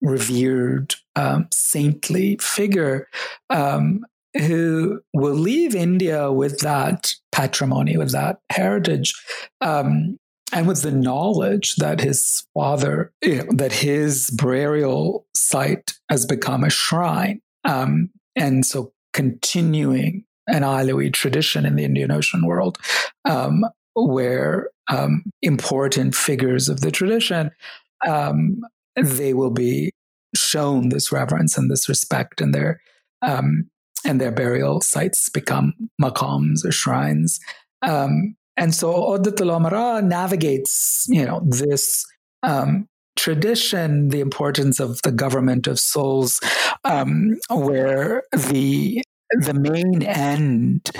revered um, saintly figure um, who will leave India with that patrimony, with that heritage, um, and with the knowledge that his father, you know, that his burial site has become a shrine. Um, and so continuing an Alawi tradition in the Indian Ocean world, um, where um, important figures of the tradition, um, they will be shown this reverence and this respect, and their um, and their burial sites become maqams or shrines. Um, and so Uddat al navigates, you know, this um, tradition, the importance of the government of souls, um, where the the main end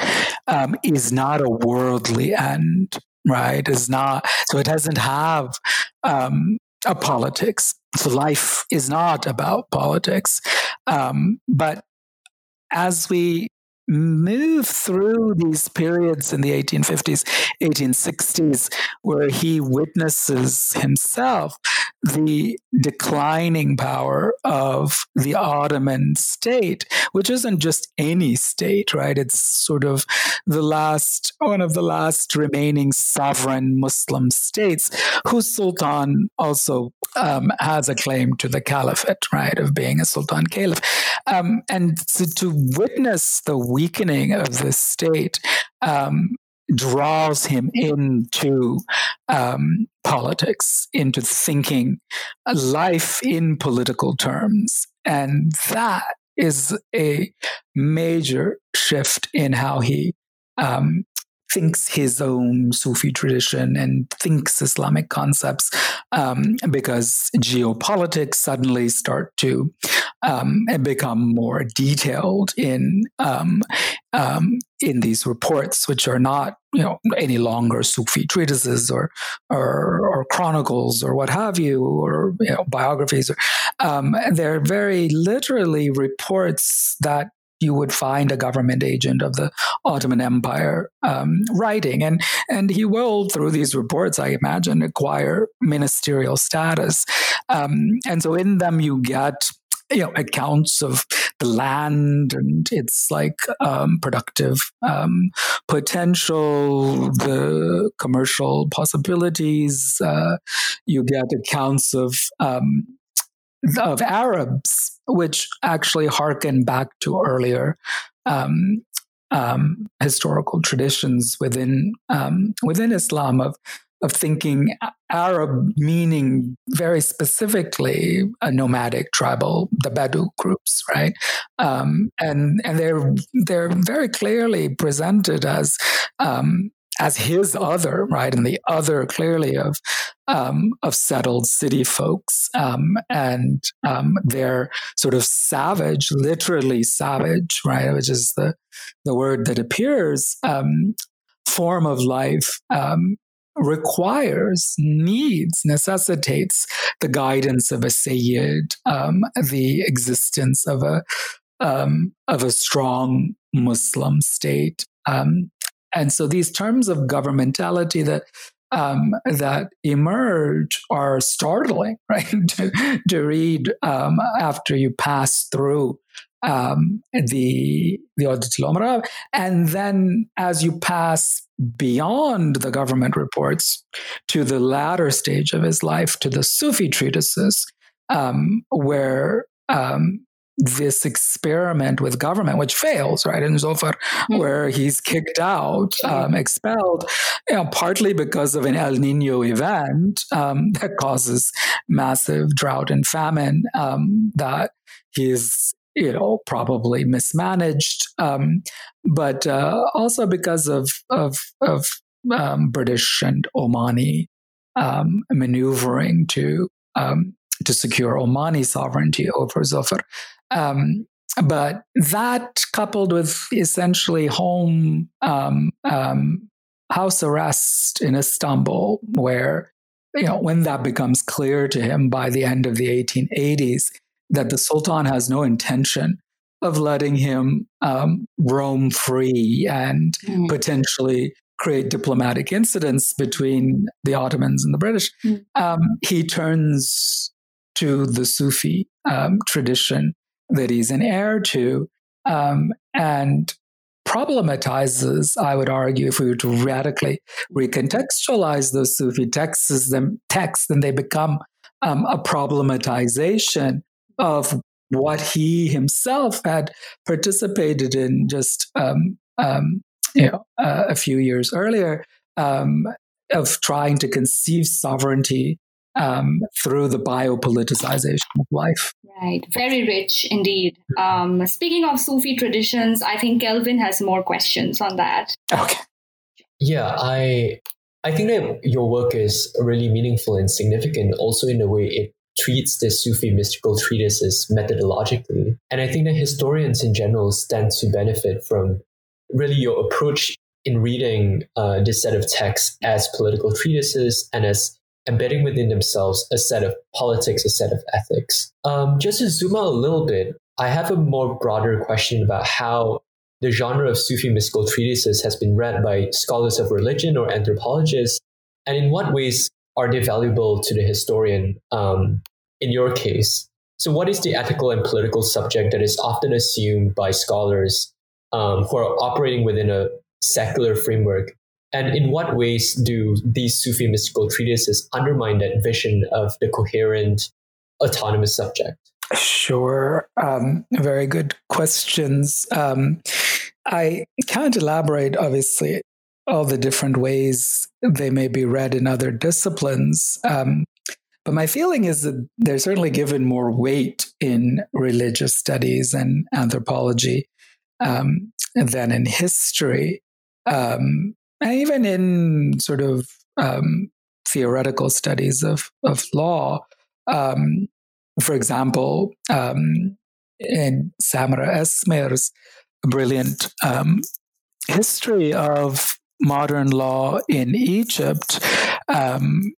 um, is not a worldly end, right? Is not so it doesn't have um, a politics. So life is not about politics, um, but as we move through these periods in the 1850s, 1860s, where he witnesses himself the declining power of the Ottoman state, which isn't just any state, right? It's sort of the last, one of the last remaining sovereign Muslim states, whose sultan also um, has a claim to the caliphate, right, of being a sultan caliph. Um, and so to witness the weakening of the state um, draws him into um, politics, into thinking life in political terms. And that is a major shift in how he um, thinks his own Sufi tradition and thinks Islamic concepts um, because geopolitics suddenly start to um, and become more detailed in um, um, in these reports, which are not you know any longer Sufi treatises or or, or chronicles or what have you or you know, biographies. Um, they're very literally reports that you would find a government agent of the Ottoman Empire um, writing, and and he will through these reports, I imagine, acquire ministerial status, um, and so in them you get you know accounts of the land and its like um, productive um, potential, the commercial possibilities. Uh, you get accounts of um, of Arabs, which actually harken back to earlier um, um, historical traditions within um, within Islam of of thinking Arab meaning very specifically a nomadic tribal, the Badu groups, right? Um, and and they're they're very clearly presented as um, as his other, right, and the other clearly of um, of settled city folks, um, and um, they're sort of savage, literally savage, right, which is the the word that appears um, form of life um, requires, needs, necessitates the guidance of a sayyid, um, the existence of a um, of a strong Muslim state. Um, and so these terms of governmentality that um, that emerge are startling, (laughs) right? to, to read um, after you pass through um, the the Uddatul Umara, and then as you pass beyond the government reports to the latter stage of his life, to the Sufi treatises, um, where um, this experiment with government, which fails, right? In Dhofar, mm-hmm. where he's kicked out, um, expelled, you know, partly because of an El Nino event um, that causes massive drought and famine um, that he's you know probably mismanaged um, but uh, also because of of, of um, British and Omani um, maneuvering to um, to secure Omani sovereignty over Dhofar. Um, but that coupled with essentially home um, house arrest in Istanbul, where you know when that becomes clear to him by the end of the 1880s that the Sultan has no intention of letting him um, roam free and mm. potentially create diplomatic incidents between the Ottomans and the British. Mm. Um, he turns to the Sufi um, tradition that he's an heir to um, and problematizes, I would argue, if we were to radically recontextualize those Sufi texts, them texts, then they become um, a problematization of what he himself had participated in just um, um, you know uh, a few years earlier um, of trying to conceive sovereignty um, through the biopoliticization of life. Right, very rich indeed. Um, speaking of Sufi traditions, I think Kelvin has more questions on that. Okay. Yeah, I I think that your work is really meaningful and significant also in the way it treats the Sufi mystical treatises methodologically. And I think that historians in general stand to benefit from really your approach in reading uh, this set of texts as political treatises and as embedding within themselves a set of politics, a set of ethics. Um, just to zoom out a little bit, I have a more broader question about how the genre of Sufi mystical treatises has been read by scholars of religion or anthropologists, and in what ways are they valuable to the historian um, in your case? So, what is the ethical and political subject that is often assumed by scholars um, who are operating within a secular framework? And in what ways do these Sufi mystical treatises undermine that vision of the coherent, autonomous subject? Sure. Um, very good questions. Um, I can't elaborate, obviously, all the different ways they may be read in other disciplines. Um, but my feeling is that they're certainly given more weight in religious studies and anthropology um, than in history, um, and even in sort of um, theoretical studies of, of law. Um, for example, um, in Samera Esmeir's brilliant history of modern law in Egypt, um,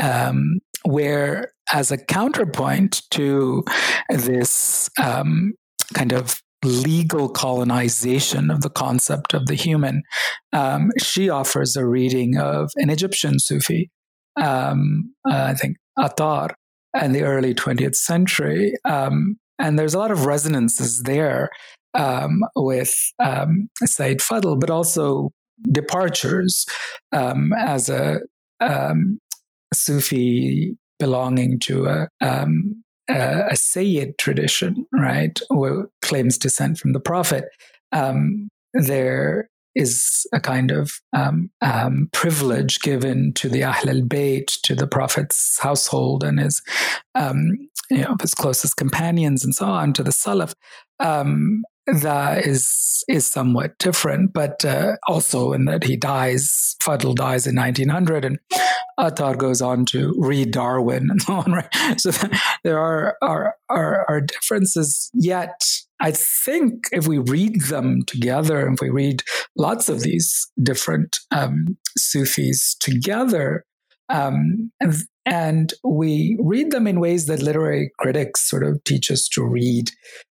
um, where, as a counterpoint to this um, kind of legal colonization of the concept of the human, um, she offers a reading of an Egyptian Sufi, um, uh, I think Attar, in the early 20th century, um, and there's a lot of resonances there um, with um, Sayyid Fadl, but also departures um, as a, um, Sufi belonging to a, um, a, a Sayyid tradition, right, who claims descent from the Prophet. Um, there is a kind of um, um, privilege given to the Ahl al Bayt, to the Prophet's household and his, um, you know, his closest companions and so on, to the Salaf. That is is somewhat different, but uh, also in that he dies, Fadl dies in 1900, and Attar goes on to read Darwin and (laughs) so on. Right, so there are are are, are differences. Yet, I think if we read them together, if we read lots of these different um, Sufis together, um, and we read them in ways that literary critics sort of teach us to read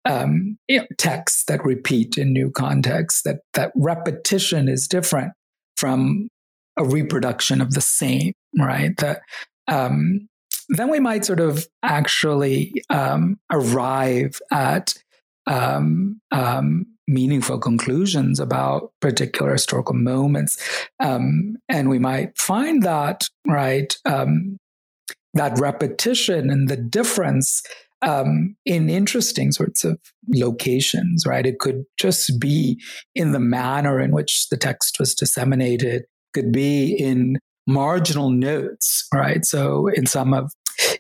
um, you know, texts that repeat in new contexts, that, that repetition is different from a reproduction of the same, right? That um, then we might sort of actually um, arrive at um, um, meaningful conclusions about particular historical moments, um, and we might find that right um, that repetition and the difference um, in interesting sorts of locations, right? It could just be in the manner in which the text was disseminated, could be in marginal notes, right? So in some of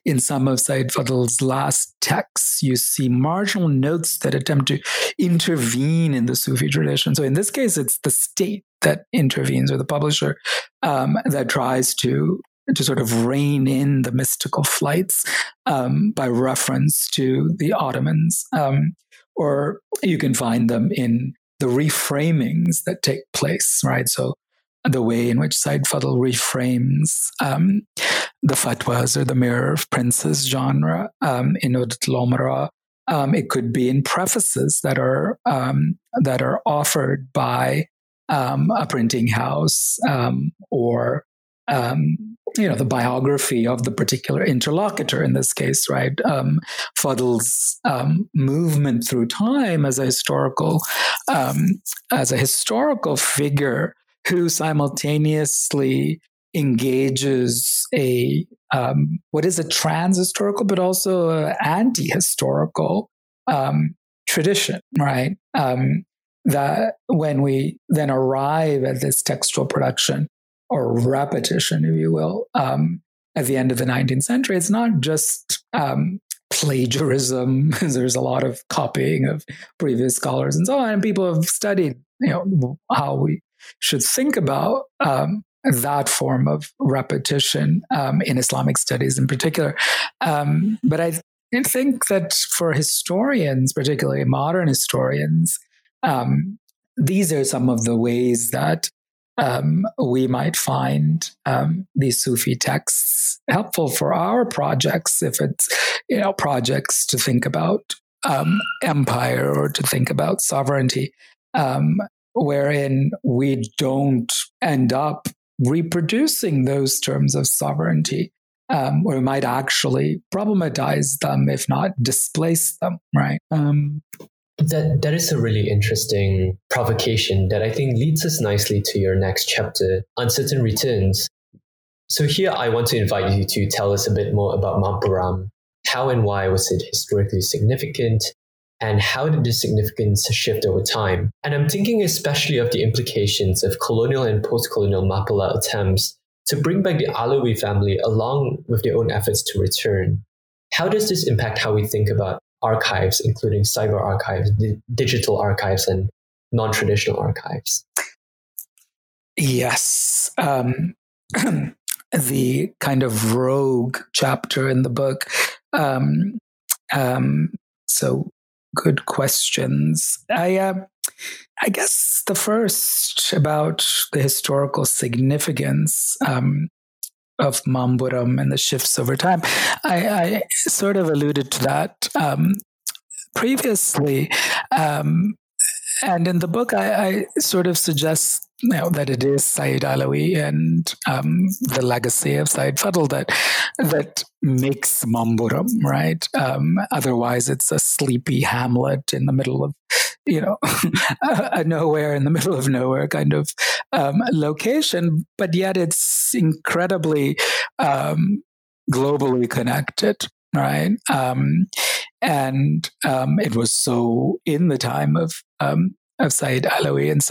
in some of Sayyid Fadl's last texts, you see marginal notes that attempt to intervene in the Sufi tradition. So in this case, it's the state that intervenes, or the publisher um, that tries to to sort of rein in the mystical flights um, by reference to the Ottomans. Um, or you can find them in the reframings that take place, right? So the way in which Sayyid Fadl reframes um, the fatwas or the mirror of princes genre um, in Udat al um, it could be in prefaces that are um, that are offered by a printing house or um, you know the biography of the particular interlocutor in this case right? Um, Fadl's um, movement through time as a historical um, as a historical figure who simultaneously engages a um, what is a trans historical but also an anti historical um, tradition right? Um, that when we then arrive at this textual production or repetition, if you will, um, at the end of the 19th century. It's not just um, plagiarism. (laughs) There's a lot of copying of previous scholars and so on. And people have studied, you know, how we should think about um, that form of repetition um, in Islamic studies in particular. Um, but I think that for historians, particularly modern historians, um, these are some of the ways that um, we might find um, these Sufi texts helpful for our projects if it's you know projects to think about um, empire or to think about sovereignty, um, wherein we don't end up reproducing those terms of sovereignty. Um, we might actually problematize them, if not displace them, right? That that is a really interesting provocation that I think leads us nicely to your next chapter, Uncertain Returns. So here I want to invite you to tell us a bit more about Mampuram. How and why was it historically significant? And how did the significance shift over time? And I'm thinking especially of the implications of colonial and post-colonial Mappila attempts to bring back the Alawi family along with their own efforts to return. How does this impact how we think about archives, including cyber archives, di- digital archives, and non traditional archives. Yes. Um, (clears throat) the kind of rogue chapter in the book. Um, um, so, good questions. I, uh, I guess the first about the historical significance. Um, of Mampuram and the shifts over time. I, I sort of alluded to that um, previously. Um, and in the book, I, I, sort of suggest know, that it is Sayyid Alawi and um, the legacy of Sayyid Fadl that that makes Mamburam, right? Um, otherwise, it's a sleepy hamlet in the middle of, you know, (laughs) a, nowhere in the middle of nowhere kind of um, location, but yet it's incredibly um, globally connected, right? Um, and um, it was so in the time of of Sayyid Alawi and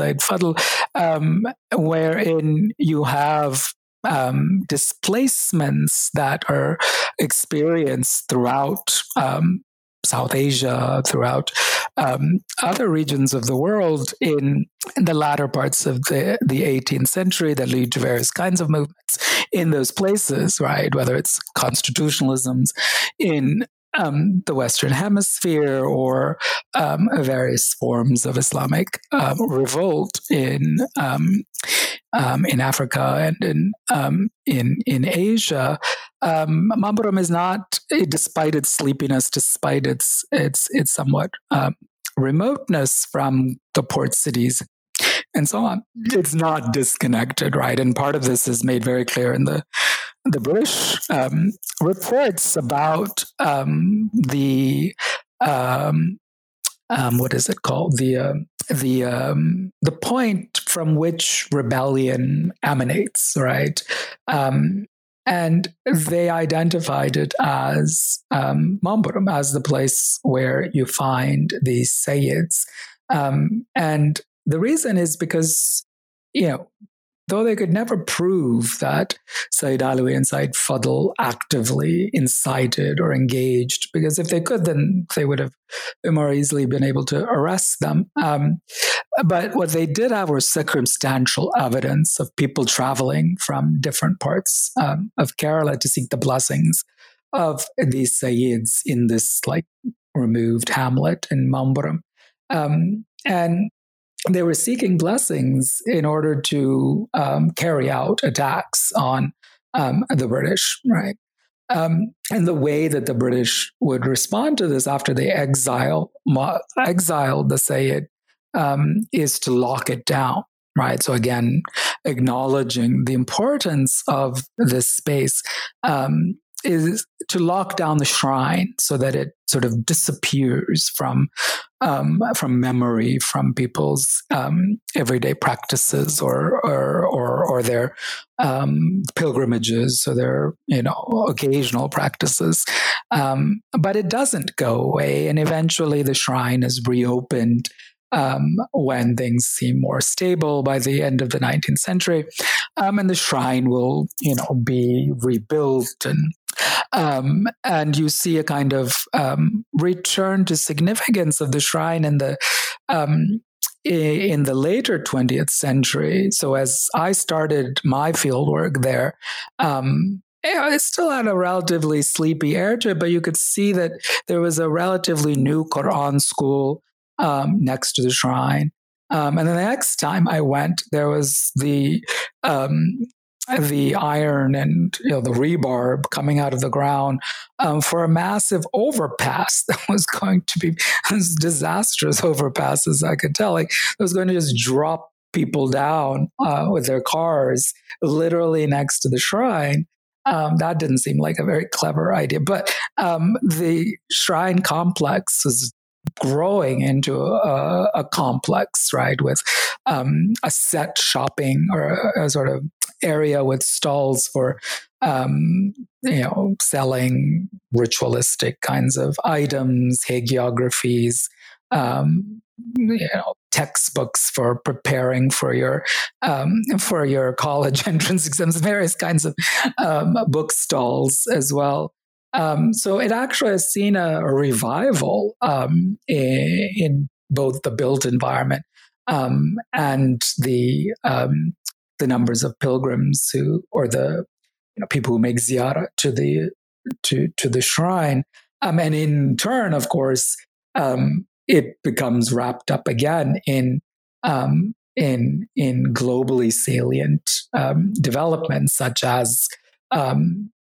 um, wherein you have um, displacements that are experienced throughout um, South Asia, throughout um, other regions of the world in, in, the latter parts of the, the 18th century that lead to various kinds of movements in those places, right? Whether it's constitutionalisms in um, the Western Hemisphere or um, various forms of Islamic um, revolt in um, um, in Africa and in um, in in Asia. Um, Mamburam is not, despite its sleepiness, despite its its its somewhat remoteness from the port cities and so on. It's not disconnected, right? And part of this is made very clear in the the British um, reports about um, the um, um what is it called the uh, the um, the point from which rebellion emanates, right? And they identified it as um, Mamburam, as the place where you find these Sayyids. and the reason is because, you know, though they could never prove that Sayyid Alawi and Sayyid Fadl actively incited or engaged, because if they could, then they would have more easily been able to arrest them. Um, but what they did have was circumstantial evidence of people traveling from different parts um, of Kerala to seek the blessings of these Sayyids in this like removed hamlet in Mamburam. Um, and they were seeking blessings in order to um, carry out attacks on um, the British, right? Um, and the way that the British would respond to this after they exile exiled the Sayyid um, is to lock it down, right? So again, acknowledging the importance of this space um, is to lock down the shrine so that it sort of disappears from um, from memory, from people's um, everyday practices or or or, or their um, pilgrimages or their you know occasional practices. Um, but it doesn't go away, and eventually the shrine is reopened um, when things seem more stable by the end of the 19th century. Um, and the shrine will, you know, be rebuilt and um, and you see a kind of um, return to significance of the shrine in the um, in the later 20th century. So as I started my fieldwork there, um, it still had a relatively sleepy air to it, but you could see that there was a relatively new Quran school um, next to the shrine. Um, and the next time I went, there was the um, the iron and you know the rebar coming out of the ground um, for a massive overpass (laughs) that was going to be as disastrous overpass, as I could tell. Like it was going to just drop people down uh, with their cars, literally next to the shrine. Um, that didn't seem like a very clever idea, but um, the shrine complex was growing into a, a complex, right, with um, a set shopping or a, a, sort of area with stalls for, um, you know, selling ritualistic kinds of items, hagiographies, um, you know, textbooks for preparing for your um, for your college (laughs) entrance exams, various kinds of um, book stalls as well. Um, so it actually has seen a, a revival um, in, in, both the built environment um, and the um, the numbers of pilgrims who, or the you know, people who make ziyarah to the to to the shrine, um, and in turn, of course, um, it becomes wrapped up again in in in globally salient developments such as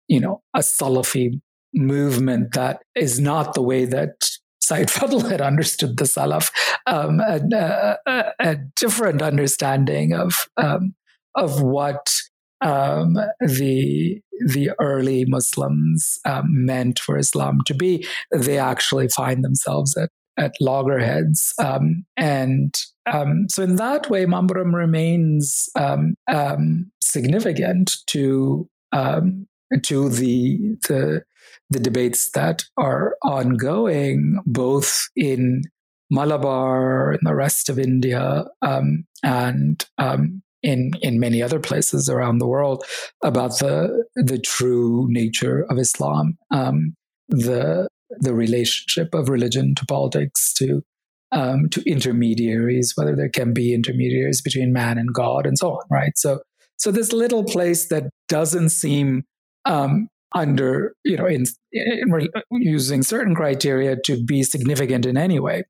you know a Salafi movement that is not the way that Sayyid Fadl had understood the Salaf, um, a, a, a, different understanding of um, of what um, the the early Muslims um, meant for Islam to be. They actually find themselves at at loggerheads, um, and um, so in that way, Mamburam remains significant to to the the the debates that are ongoing both in Malabar, in the rest of India, um, and um, in in many other places around the world about the the true nature of Islam, um, the the relationship of religion to politics, to um, to intermediaries, whether there can be intermediaries between man and God, and so on. Right. So so this little place that doesn't seem um, under you know in, in, using certain criteria to be significant in any way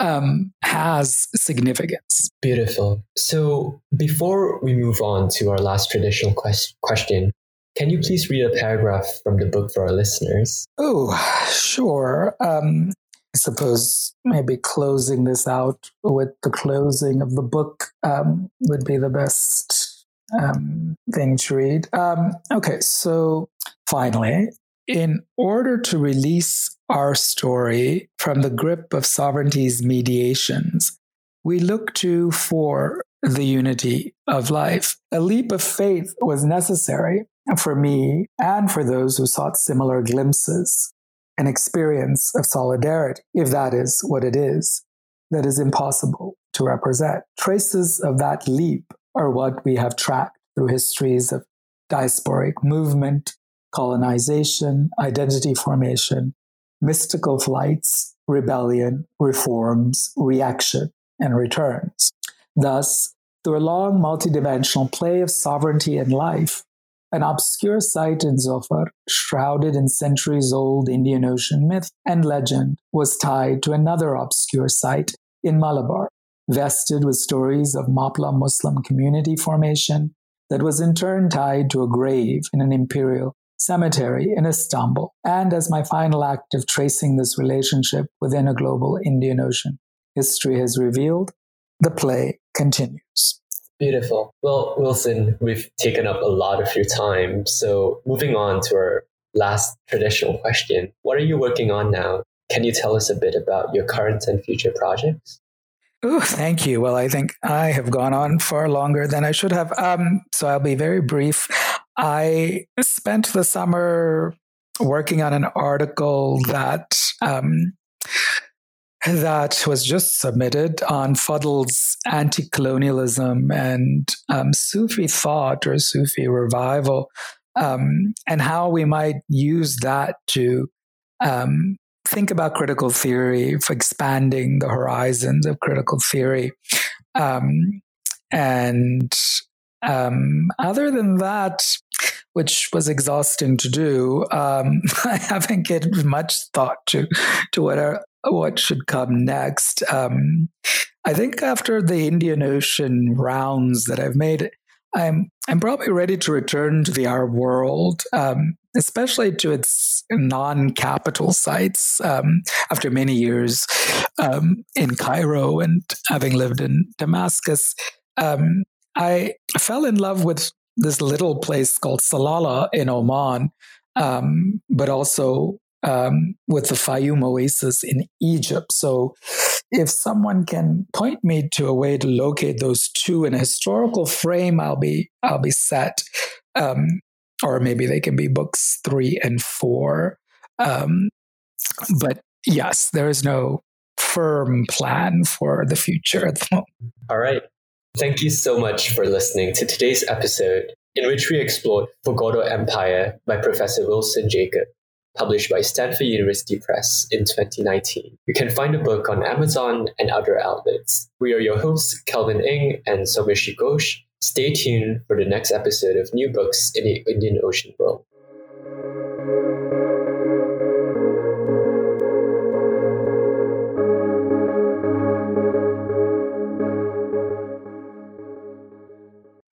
um, has significance. Beautiful. So before we move on to our last traditional quest- question can you please read a paragraph from the book for our listeners? Oh sure. Um, I suppose maybe closing this out with the closing of the book um, would be the best um, thing to read. Um, okay, so finally, in order to release our story from the grip of sovereignty's mediations, we look to for the unity of life. A leap of faith was necessary for me and for those who sought similar glimpses, an experience of solidarity, if that is what it is, that is impossible to represent. Traces of that leap are what we have tracked through histories of diasporic movement, colonization, identity formation, mystical flights, rebellion, reforms, reaction, and returns. Thus, through a long multidimensional play of sovereignty and life, an obscure site in Dhofar, shrouded in centuries old Indian Ocean myth and legend, was tied to another obscure site in Malabar, vested with stories of Mappila Muslim community formation that was in turn tied to a grave in an imperial cemetery in Istanbul. And as my final act of tracing this relationship within a global Indian Ocean history has revealed, the play continues. Beautiful. Well, Wilson, we've taken up a lot of your time. So, moving on to our last traditional question What are you working on now? Can you tell us a bit about your current and future projects? Ooh, thank you. Well, I think I have gone on far longer than I should have. Um, so I'll be very brief. I spent the summer working on an article that um, that was just submitted on Fadl's anti-colonialism and um, Sufi thought or Sufi revival, um, and how we might use that to um, think about critical theory, for expanding the horizons of critical theory. Um, and um, other than that, which was exhausting to do, um, (laughs) I haven't given much thought to to what are, what should come next. Um, I think after the Indian Ocean rounds that I've made, I'm I'm probably ready to return to the Arab world, um, especially to its non-capital sites. Um, after many years um, in Cairo and having lived in Damascus, um, I fell in love with this little place called Salalah in Oman, um, but also um, with the Fayum Oasis in Egypt. So, if someone can point me to a way to locate those two in a historical frame, I'll be I'll be set. Um, or maybe they can be books three and four. Um, but yes, there is no firm plan for the future at the moment. All right. Thank you so much for listening to today's episode, in which we explored For God or Empire by Professor Wilson Jacob published by Stanford University Press in 2019. You can find the book on Amazon and other outlets. We are your hosts, Kelvin Ng and Somesh Ghosh. Stay tuned for the next episode of New Books in the Indian Ocean World.